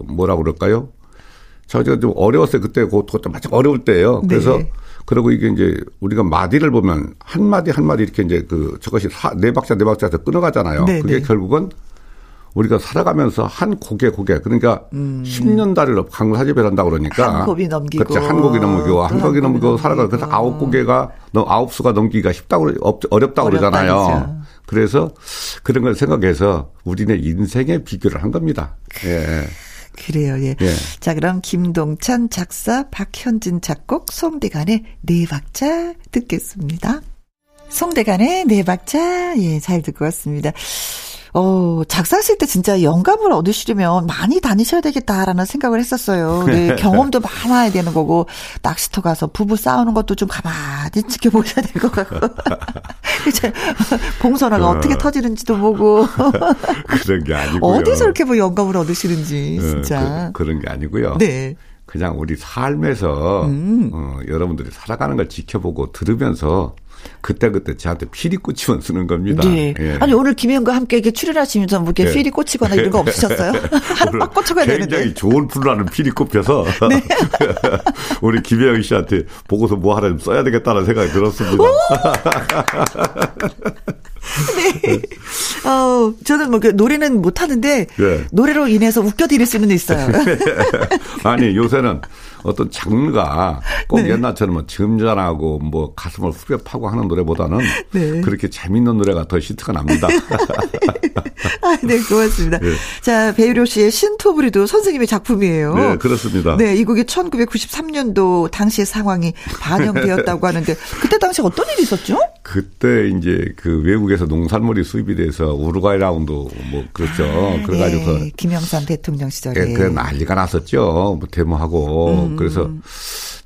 D: 뭐라 그럴까요? 저희가 좀 어려웠어요. 그때 그것도 마치 어려울 때예요. 그래서 네. 그리고 이게 이제 우리가 마디를 보면 한 마디 한 마디 이렇게 이제 그 저것이 네 박자 네 박자에서 끊어가잖아요. 네, 그게 네. 결국은 우리가 살아가면서 한 곡에 곡에 그러니까 음. 10년 달을 강사집을 한다 그러니까
A: 한 곡이 넘기고
D: 그렇지 한 곡이 넘기고 한 곡이 넘기고 살아가 그래서 아홉 곡에가 아홉 수가 넘기기가 쉽다고 어렵다 고 그러잖아요. 그래서 그런 걸 생각해서 우리네 인생의 비교를 한 겁니다. 예.
A: 그래요, 예. 예. 자, 그럼 김동찬 작사, 박현진 작곡, 송대간의 네 박자 듣겠습니다. 송대간의 네 박자, 예, 잘 듣고 왔습니다. 어, 작사하실 때 진짜 영감을 얻으시려면 많이 다니셔야 되겠다라는 생각을 했었어요. 네, 경험도 많아야 되는 거고, 낚시터 가서 부부 싸우는 것도 좀 가만히 지켜보셔야 될 것 같고. 이제 공선화가 어. 떻게 터지는지도 보고.
D: 그런 게 아니고요.
A: 어디서 이렇게 뭐 영감을 얻으시는지, 어, 진짜.
D: 어, 그, 런게 아니고요. 네. 그냥 우리 삶에서 음. 어, 여러분들이 살아가는 걸 지켜보고 들으면서 그때그때 저한테 필이 꽂히면 쓰는 겁니다. 네.
A: 예. 아니, 오늘 김혜영과 함께 이렇게 출연하시면서 뭐 이렇게 네. 필이 꽂히거나 이런 거 없으셨어요? 하루만 꽂혀가야
D: 되는데. 굉장히 좋은 프로라는 필이 꼽혀서. 네. 우리 김혜영 씨한테 보고서 뭐 하나 좀 써야 되겠다는 생각이 들었습니다.
A: 네. 어, 저는 뭐 그 노래는 못 하는데 네. 노래로 인해서 웃겨드릴 수는 있어요.
D: 아니 요새는 어떤 장르가 꼭 네. 옛날처럼 뭐 점잖하고 뭐 가슴을 후벼 파고 하는 노래보다는 네. 그렇게 재밌는 노래가 더 히트가 납니다.
A: 아, 네, 고맙습니다. 네. 자, 베이로 씨의 신토부리도 선생님의 작품이에요.
D: 네, 그렇습니다.
A: 네, 이 곡이 1993년도 당시의 상황이 반영되었다고 하는데 그때 당시 어떤 일이 있었죠?
D: 그때 이제 그 외국에서 농산물이 수입이 돼서 우루과이 라운드 뭐 그렇죠. 아, 그래가지고
A: 네. 김영삼 대통령 시절에
D: 예, 그 난리가 났었죠. 뭐 데모하고 음. 그래서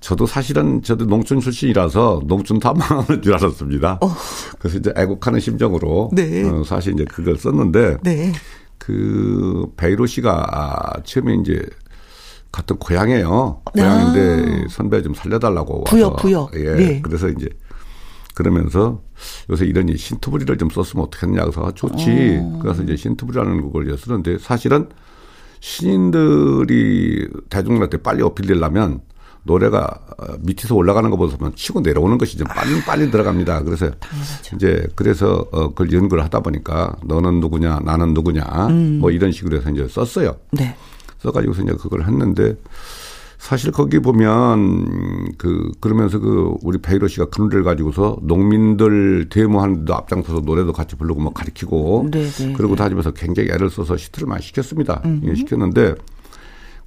D: 저도 사실은 저도 농촌 출신이라서 농촌 다 망하는 줄 알았습니다. 어. 그래서 이제 애국하는 심정으로 네. 어, 사실 이제 그걸 썼는데 네. 그 베이로 씨가 처음에 이제 같은 고향이에요. 고향인데 아. 선배 좀 살려달라고
A: 부여 와서 부여.
D: 예. 네. 그래서 이제 그러면서 요새 이런 신투브리를 좀 썼으면 어떻겠냐 그래서 좋지. 어. 그래서 이제 신투브리라는 걸 쓰는데 사실은 신인들이 대중들한테 빨리 어필되려면 노래가 밑에서 올라가는 것보다는 치고 내려오는 것이 좀 빨리 빨리 들어갑니다. 그래서 당연하죠. 이제 그래서 어 그걸 연구를 하다 보니까 너는 누구냐 나는 누구냐 음. 뭐 이런 식으로 해서 이제 썼어요. 네. 써가지고서 이제 그걸 했는데 사실 거기 보면 그 그러면서 그 우리 베이로 씨가 그 노래를 가지고서 농민들 데모하는데도 앞장서서 노래도 같이 부르고 뭐 가르치고 네네. 네, 그러고 네. 다니면서 굉장히 애를 써서 시트를 많이 시켰습니다. 예, 시켰는데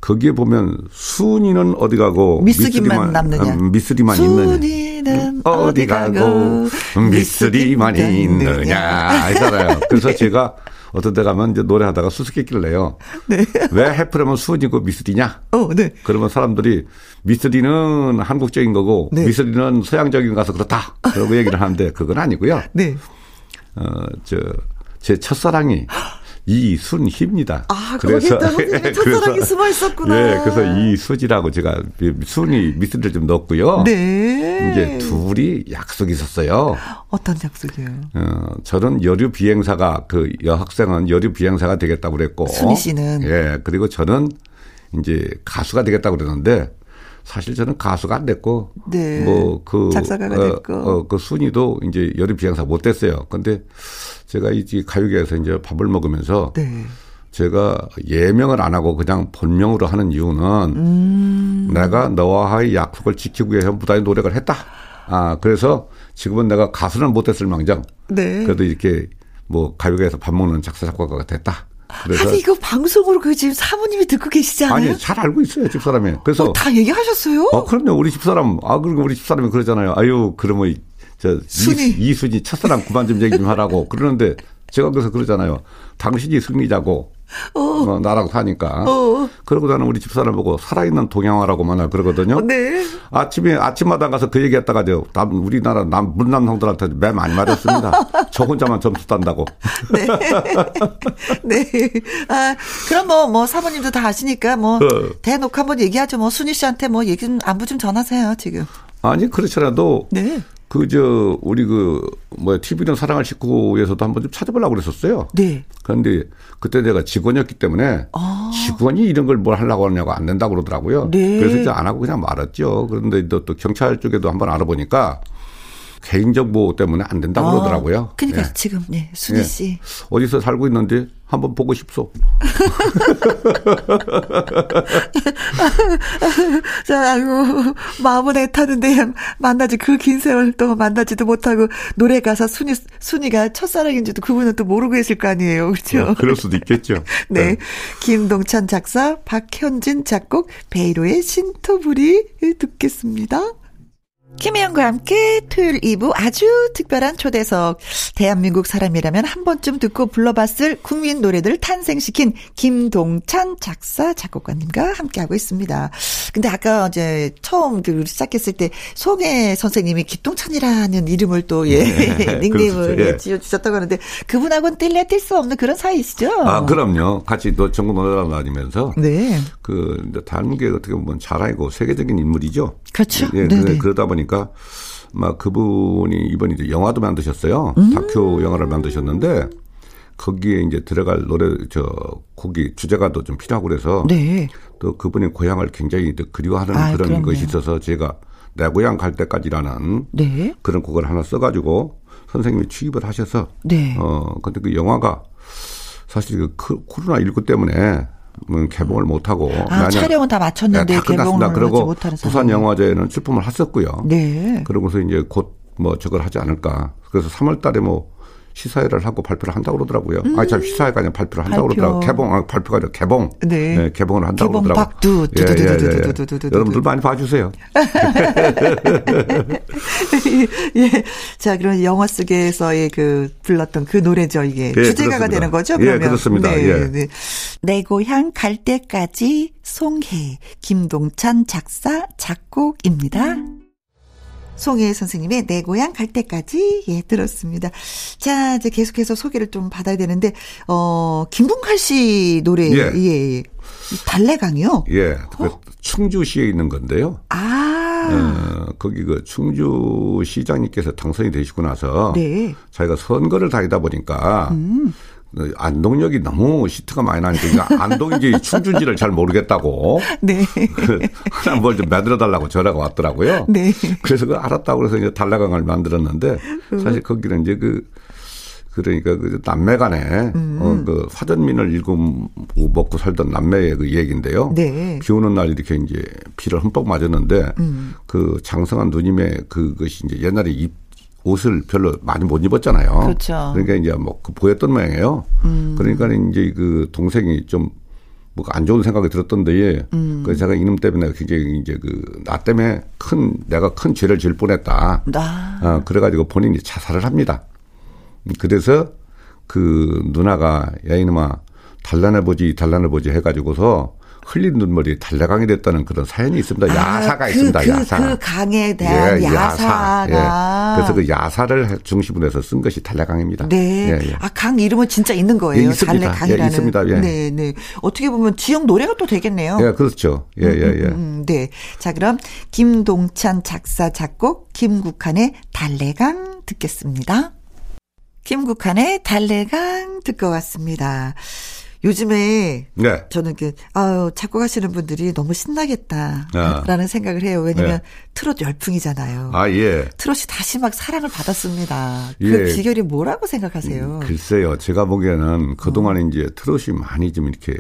D: 거기에 보면 순이는 어디 가고
A: 미쓰기만 남느냐
D: 음, 미쓰리만
A: 있느냐 순이는 어디 가고
D: 미쓰리만 있느냐 하잖아요. 그래서 제가 어떤 데 가면 이제 노래하다가 수수께끼를 내요. 네. 왜 해프라면 수은이고 미스리냐? 어, 네. 그러면 사람들이 미스리는 한국적인 거고 네. 미스리는 서양적인 거라서 그렇다. 그러고 얘기를 하는데 그건 아니고요. 네. 어, 저, 제 첫사랑이 이순희입니다.
A: 아, 그래서 첫사랑이 숨어 있었구나.
D: 예, 그래서 이수지라고 제가 순이 미스를 좀 넣었고요. 네. 이제 둘이 약속이 있었어요.
A: 어떤 약속이요?
D: 어, 저는 여류 비행사가 그 여학생은 여류 비행사가 되겠다고 그랬고
A: 순희 씨는
D: 예, 그리고 저는 이제 가수가 되겠다고 그랬는데 사실 저는 가수가 안 됐고 네. 뭐그
A: 작사가가 어, 됐고
D: 어, 그 순위도 이제 여류 비행사 못 됐어요. 근데 제가 이 가요계에서 이제 밥을 먹으면서 네. 제가 예명을 안 하고 그냥 본명으로 하는 이유는 음. 내가 너와의 약속을 지키기 위해서 무단히 노력을 했다. 아 그래서 지금은 내가 가수는 못했을 망정. 네. 그래도 이렇게 뭐 가요계에서 밥 먹는 작사 작곡가가 됐다.
A: 그래서 아니 이거 방송으로 그 지금 사모님이 듣고 계시잖아요.
D: 아니 잘 알고 있어요 집사람이. 그래서
A: 어, 다 얘기하셨어요?
D: 어 그럼요 우리 집사람 아 그리고 우리 집사람이 그러잖아요. 아유 그러면 저 순위 이, 순위 첫사람 그만 좀 얘기 좀 하라고 그러는데 제가 그래서 그러잖아요. 당신이 승리자고 어. 어, 나라고 사니까. 어. 그러고 나는 우리 집사람 보고 살아있는 동양화라고 만날 그러거든요. 어, 네. 아침에 아침마당 가서 그 얘기했다가 저 우리나라 남 문남 형들한테 매 많이 맞았습니다. 저 혼자만 점수 딴다고. 네.
A: 네. 아 그럼 뭐뭐 뭐 사모님도 다 아시니까 뭐 어. 대놓고 한번 얘기하죠. 뭐 순희 씨한테 뭐 얘기 좀 안부 좀 전하세요 지금.
D: 아니 그렇더라도 네. 그 저 우리 그 뭐야 TV는 사랑할 식구에서도 한번 좀 찾아보려고 그랬었어요. 네. 그런데 그때 내가 직원이었기 때문에 아. 직원이 이런 걸 뭘 하려고 하냐고 안 된다고 그러더라고요. 네. 그래서 이제 안 하고 그냥 말았죠. 그런데 또, 또 경찰 쪽에도 한번 알아보니까 개인정보 때문에 안 된다고 아, 그러더라고요.
A: 그러니까 예. 지금 네, 순희 씨 예.
D: 어디서 살고 있는데 한번 보고 싶소.
A: 자, 아이고 마음은 애타는데 만나지 그 긴 세월 동안 만나지도 못하고 노래 가사 순이 순이가 첫사랑인지도 그분은 또 모르고 있을 거 아니에요, 그렇죠?
D: 어, 그럴 수도 있겠죠.
A: 네. 네, 김동찬 작사, 박현진 작곡, 베이로의 신토부리 듣겠습니다. 김혜영과 함께 토요일 2부 아주 특별한 초대석. 대한민국 사람이라면 한 번쯤 듣고 불러봤을 국민 노래들 탄생시킨 김동찬 작사, 작곡가님과 함께하고 있습니다. 근데 아까 이제 처음 그 시작했을 때 송혜 선생님이 김동찬이라는 이름을 또 예, 네, 닉네임을 예. 지어주셨다고 하는데 그분하고는 뗄래 뗄 수 없는 그런 사이시죠?
D: 아, 그럼요. 같이 또 전국 노래방 다니면서. 네. 그, 대한민국에 어떻게 보면 잘 알고 세계적인 인물이죠.
A: 그렇죠.
D: 예, 네 그러다 보니까 보니까 막 그분이 이번에 이제 영화도 만드셨어요. 음. 다큐 영화를 만드셨는데 거기에 이제 들어갈 노래 저 곡이 주제가도 좀 필요하고 그래서 네. 또 그분의 고향을 굉장히 또 그리워하는 아, 그런 그럼요. 것이 있어서 제가 내 고향 갈 때까지라는 네. 그런 곡을 하나 써가지고 선생님이 취입을 하셔서 네. 어 근데 그 영화가 사실 그 코로나 19 때문에 뭐 개봉을 못하고.
A: 아, 촬영은 다 마쳤는데 네, 다 개봉을 그리고 못하는
D: 부산 영화제는 출품을 했었고요. 네. 그러고서 이제 곧 뭐 저걸 하지 않을까. 그래서 3월 달에 뭐 시사회를 하고 발표를 한다고 그러더라고요. 음. 아니, 참 시사회가 아니라 발표를 한다고 발표. 그러더라고요. 개봉, 아, 발표가 아니라 개봉. 네. 네 개봉을 한다고 개봉 그러더라고요. 박두. 예, 예, 예. 여러분들 많이 봐주세요.
A: 예. 자, 그럼 영화 속에서의 그 불렀던 그 노래죠, 이게. 예, 주제가가 되는 거죠, 그러면.
D: 예, 그렇습니다. 네, 예. 네.
A: 내 고향 갈 때까지 송해. 김동찬 작사, 작곡입니다. 송혜 선생님의 내 고향 갈 때까지 예 들었습니다. 자 이제 계속해서 소개를 좀 받아야 되는데 어 김bun칼 씨 노래 예, 예. 달래강이요?
D: 예, 그 어? 충주시에 있는 건데요. 아, 어, 거기 그 충주 시장님께서 당선이 되시고 나서 네. 자기가 선거를 다니다 보니까 음. 안동역이 너무 시트가 많이 나니까 안동인지 충주인지를 잘 모르겠다고. 네. 그 하나 뭘 좀 만들어 달라고 전화가 왔더라고요. 네. 그래서 그 알았다고 그래서 이제 달라강을 만들었는데 사실 거기는 이제 그 그러니까 그 남매 간에 음. 어, 그 화전민을 일구 먹고 살던 남매의 그 얘기인데요. 네. 비 오는 날 이렇게 이제 비를 흠뻑 맞았는데 음. 그 장성한 누님의 그것이 이제 옛날에 입 옷을 별로 많이 못 입었잖아요. 그렇죠. 그러니까 이제 뭐그 보였던 모양이에요. 음. 그러니까 이제 그 동생이 좀 뭐 안 좋은 생각이 들었던데, 음. 그래서 제가 이놈 때문에 굉장히 이제 그 나 때문에 큰 내가 큰 죄를 질 뻔했다. 아. 어, 그래가지고 본인이 자살을 합니다. 그래서 그 누나가 야 이놈아 단란해 보지 단란해 보지 해가지고서 흘린 눈물이 달래강이 됐다는 그런 사연이 있습니다. 아, 야사가 그, 있습니다.
A: 그,
D: 야사.
A: 그 강에 대한 예, 야사가.
D: 야사. 예. 그래서 그 야사를 중심으로 해서 쓴 것이 달래강입니다.
A: 네. 예, 예. 아강 이름은 진짜 있는 거예요. 예, 달래강이라는. 예,
D: 있습니다. 예.
A: 네, 네. 어떻게 보면 지역 노래가 또 되겠네요.
D: 예, 그렇죠. 예, 예, 예. 음, 음,
A: 음, 네. 자, 그럼 김동찬 작사 작곡 김국한의 달래강 듣겠습니다. 김국한의 달래강 듣고 왔습니다. 요즘에 네. 저는 그 아유 작곡 하시는 분들이 너무 신나겠다라는 아. 생각을 해요. 왜냐면 네. 트롯 열풍이잖아요.
D: 아 예.
A: 트롯이 다시 막 사랑을 받았습니다. 그 예. 비결이 뭐라고 생각하세요?
D: 음, 글쎄요. 제가 보기에는 그동안 어. 이제 트롯이 많이 좀 이렇게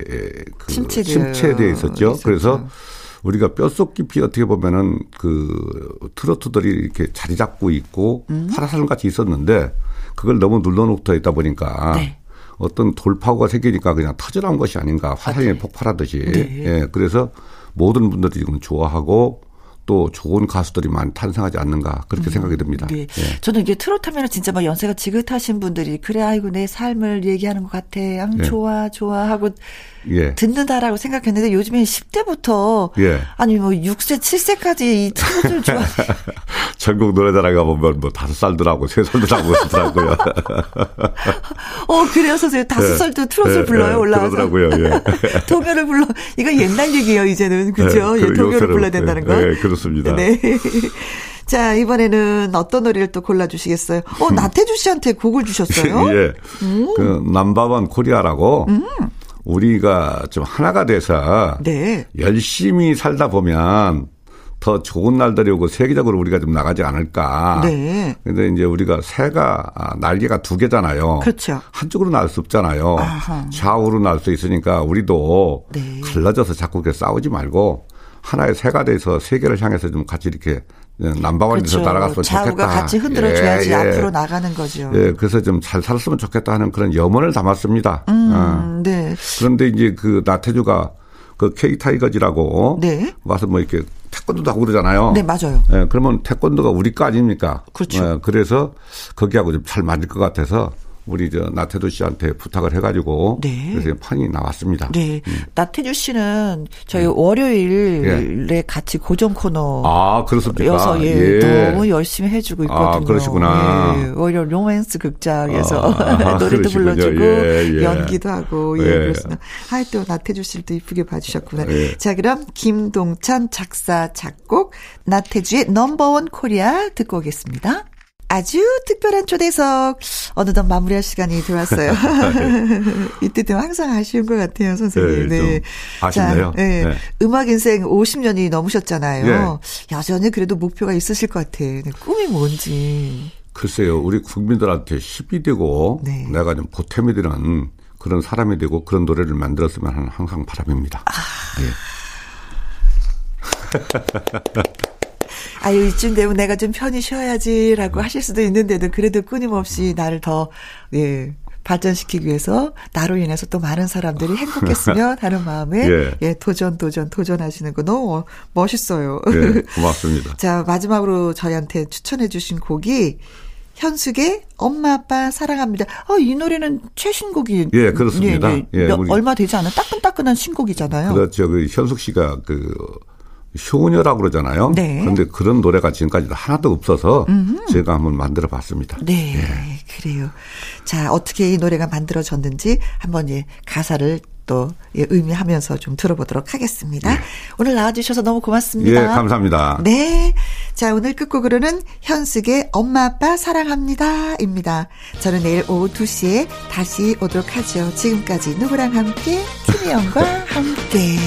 D: 그 침체되어 있었죠. 있었죠. 그래서 우리가 뼛속 깊이 어떻게 보면은 그 트로트들이 이렇게 자리 잡고 있고 음. 파라살 같이 있었는데 그걸 너무 눌러놓고 있다 보니까 네. 어떤 돌파구가 생기니까 그냥 터져나온 것이 아닌가 화산이 아, 네. 폭발하듯이 네. 예 그래서 모든 분들이 지금 좋아하고 또 좋은 가수들이 많이 탄생하지 않는가 그렇게 음, 생각이 듭니다. 네.
A: 예. 저는 이게 트로트 하면 진짜 막 연세가 지긋하신 분들이 그래 아이고 내 삶을 얘기하는 것 같아. 앙 예. 좋아 좋아 하고 예. 듣는다라고 생각했는데 요즘에 10대부터 예. 아니 뭐 6세 7세까지 이 트로트를 좋아.
D: 전국 노래자랑 가보면 뭐 다섯 살들하고 세 살들하고 있더라고요.
A: 어 그래요 선생님 다섯 예. 살도 트로트를 예, 불러요 올라와서.
D: 그러더라고요. 예.
A: 동요를 불러 이거 옛날 얘기예요 이제는 그죠? 예, 동요를 불러야 된다는 거. 네
D: 그렇습니다.
A: 네. 자, 이번에는 어떤 노래를 또 골라주시겠어요? 어, 나태주 씨한테 곡을 주셨어요?
D: 예. 음. 그, 남바원 코리아라고. 음. 우리가 좀 하나가 돼서. 네. 열심히 살다 보면 더 좋은 날들이 오고 세계적으로 우리가 좀 나가지 않을까. 네. 근데 이제 우리가 새가 아, 날개가 두 개잖아요.
A: 그렇죠.
D: 한쪽으로 날 수 없잖아요. 아하. 좌우로 날 수 있으니까 우리도 네. 갈라져서 자꾸 그렇게 싸우지 말고 하나의 새가 돼서 세계를 향해서 좀 같이 이렇게 남바원에서 그렇죠. 날아갔으면 좋겠다.
A: 같이 흔들어줘야지 예, 예. 앞으로 나가는 거죠.
D: 예, 그래서 좀 잘 살았으면 좋겠다 하는 그런 염원을 담았습니다. 음, 어. 네. 그런데 이제 그 나태주가 그 K 타이거즈라고 네. 와서 뭐 이렇게 태권도도 하고 그러잖아요.
A: 네, 맞아요.
D: 예, 그러면 태권도가 우리 거 아닙니까?
A: 그렇죠. 예,
D: 그래서 거기하고 좀 잘 맞을 것 같아서 우리 저 나태주 씨한테 부탁을 해가지고 네. 그래서 판이 나왔습니다.
A: 네, 음. 나태주 씨는 저희 음. 월요일에 예. 같이 고정 코너
D: 아 그렇습니까?
A: 여서 예, 예. 너무 열심히 해주고 있거든요. 아
D: 그러시구나.
A: 예, 월요 로맨스 극장에서 아, 노래도 불러주고 예, 예. 연기도 하고 예, 그렇습니다. 하여튼 나태주 씨를 또 이쁘게 봐주셨구나. 자 그럼 김동찬 작사 작곡 나태주의 넘버원 코리아 듣고 오겠습니다. 아주 특별한 초대석 어느덧 마무리할 시간이 들어왔어요. 이때 되면 항상 아쉬운 것 같아요, 선생님.
D: 네. 네. 아쉽네요. 자, 네.
A: 네. 음악 인생 50년이 넘으셨잖아요. 네. 여전히 그래도 목표가 있으실 것 같아. 네. 꿈이 뭔지.
D: 글쎄요, 우리 국민들한테 힘이 되고 네. 내가 좀 보탬이 되는 그런 사람이 되고 그런 노래를 만들었으면 하는 항상 바람입니다. 아. 예.
A: 아유, 이쯤 되면 내가 좀 편히 쉬어야지라고 하실 수도 있는데도 그래도 끊임없이 나를 더, 예, 발전시키기 위해서 나로 인해서 또 많은 사람들이 행복했으면 하는 마음에 예. 예. 도전 도전 도전하시는 거 너무 멋있어요.
D: 예, 고맙습니다.
A: 자 마지막으로 저희한테 추천해 주신 곡이 현숙의 엄마 아빠 사랑합니다. 어, 이 노래는 최신곡이
D: 예 그렇습니다. 예,
A: 예. 예 얼마 되지 않은 따끈따끈한 신곡이잖아요.
D: 그렇죠. 그 현숙 씨가 그 효녀라고 그러잖아요. 네. 그런데 그런 노래가 지금까지 하나도 없어서 음흠. 제가 한번 만들어 봤습니다.
A: 네, 예. 그래요. 자, 어떻게 이 노래가 만들어졌는지 한번 예, 가사를 또 예, 의미하면서 좀 들어보도록 하겠습니다. 예. 오늘 나와주셔서 너무 고맙습니다.
D: 예, 감사합니다.
A: 네. 자, 오늘 끝곡으로는 현숙의 엄마 아빠 사랑합니다. 입니다. 저는 내일 오후 2시에 다시 오도록 하죠. 지금까지 누구랑 함께, 김혜영과 함께.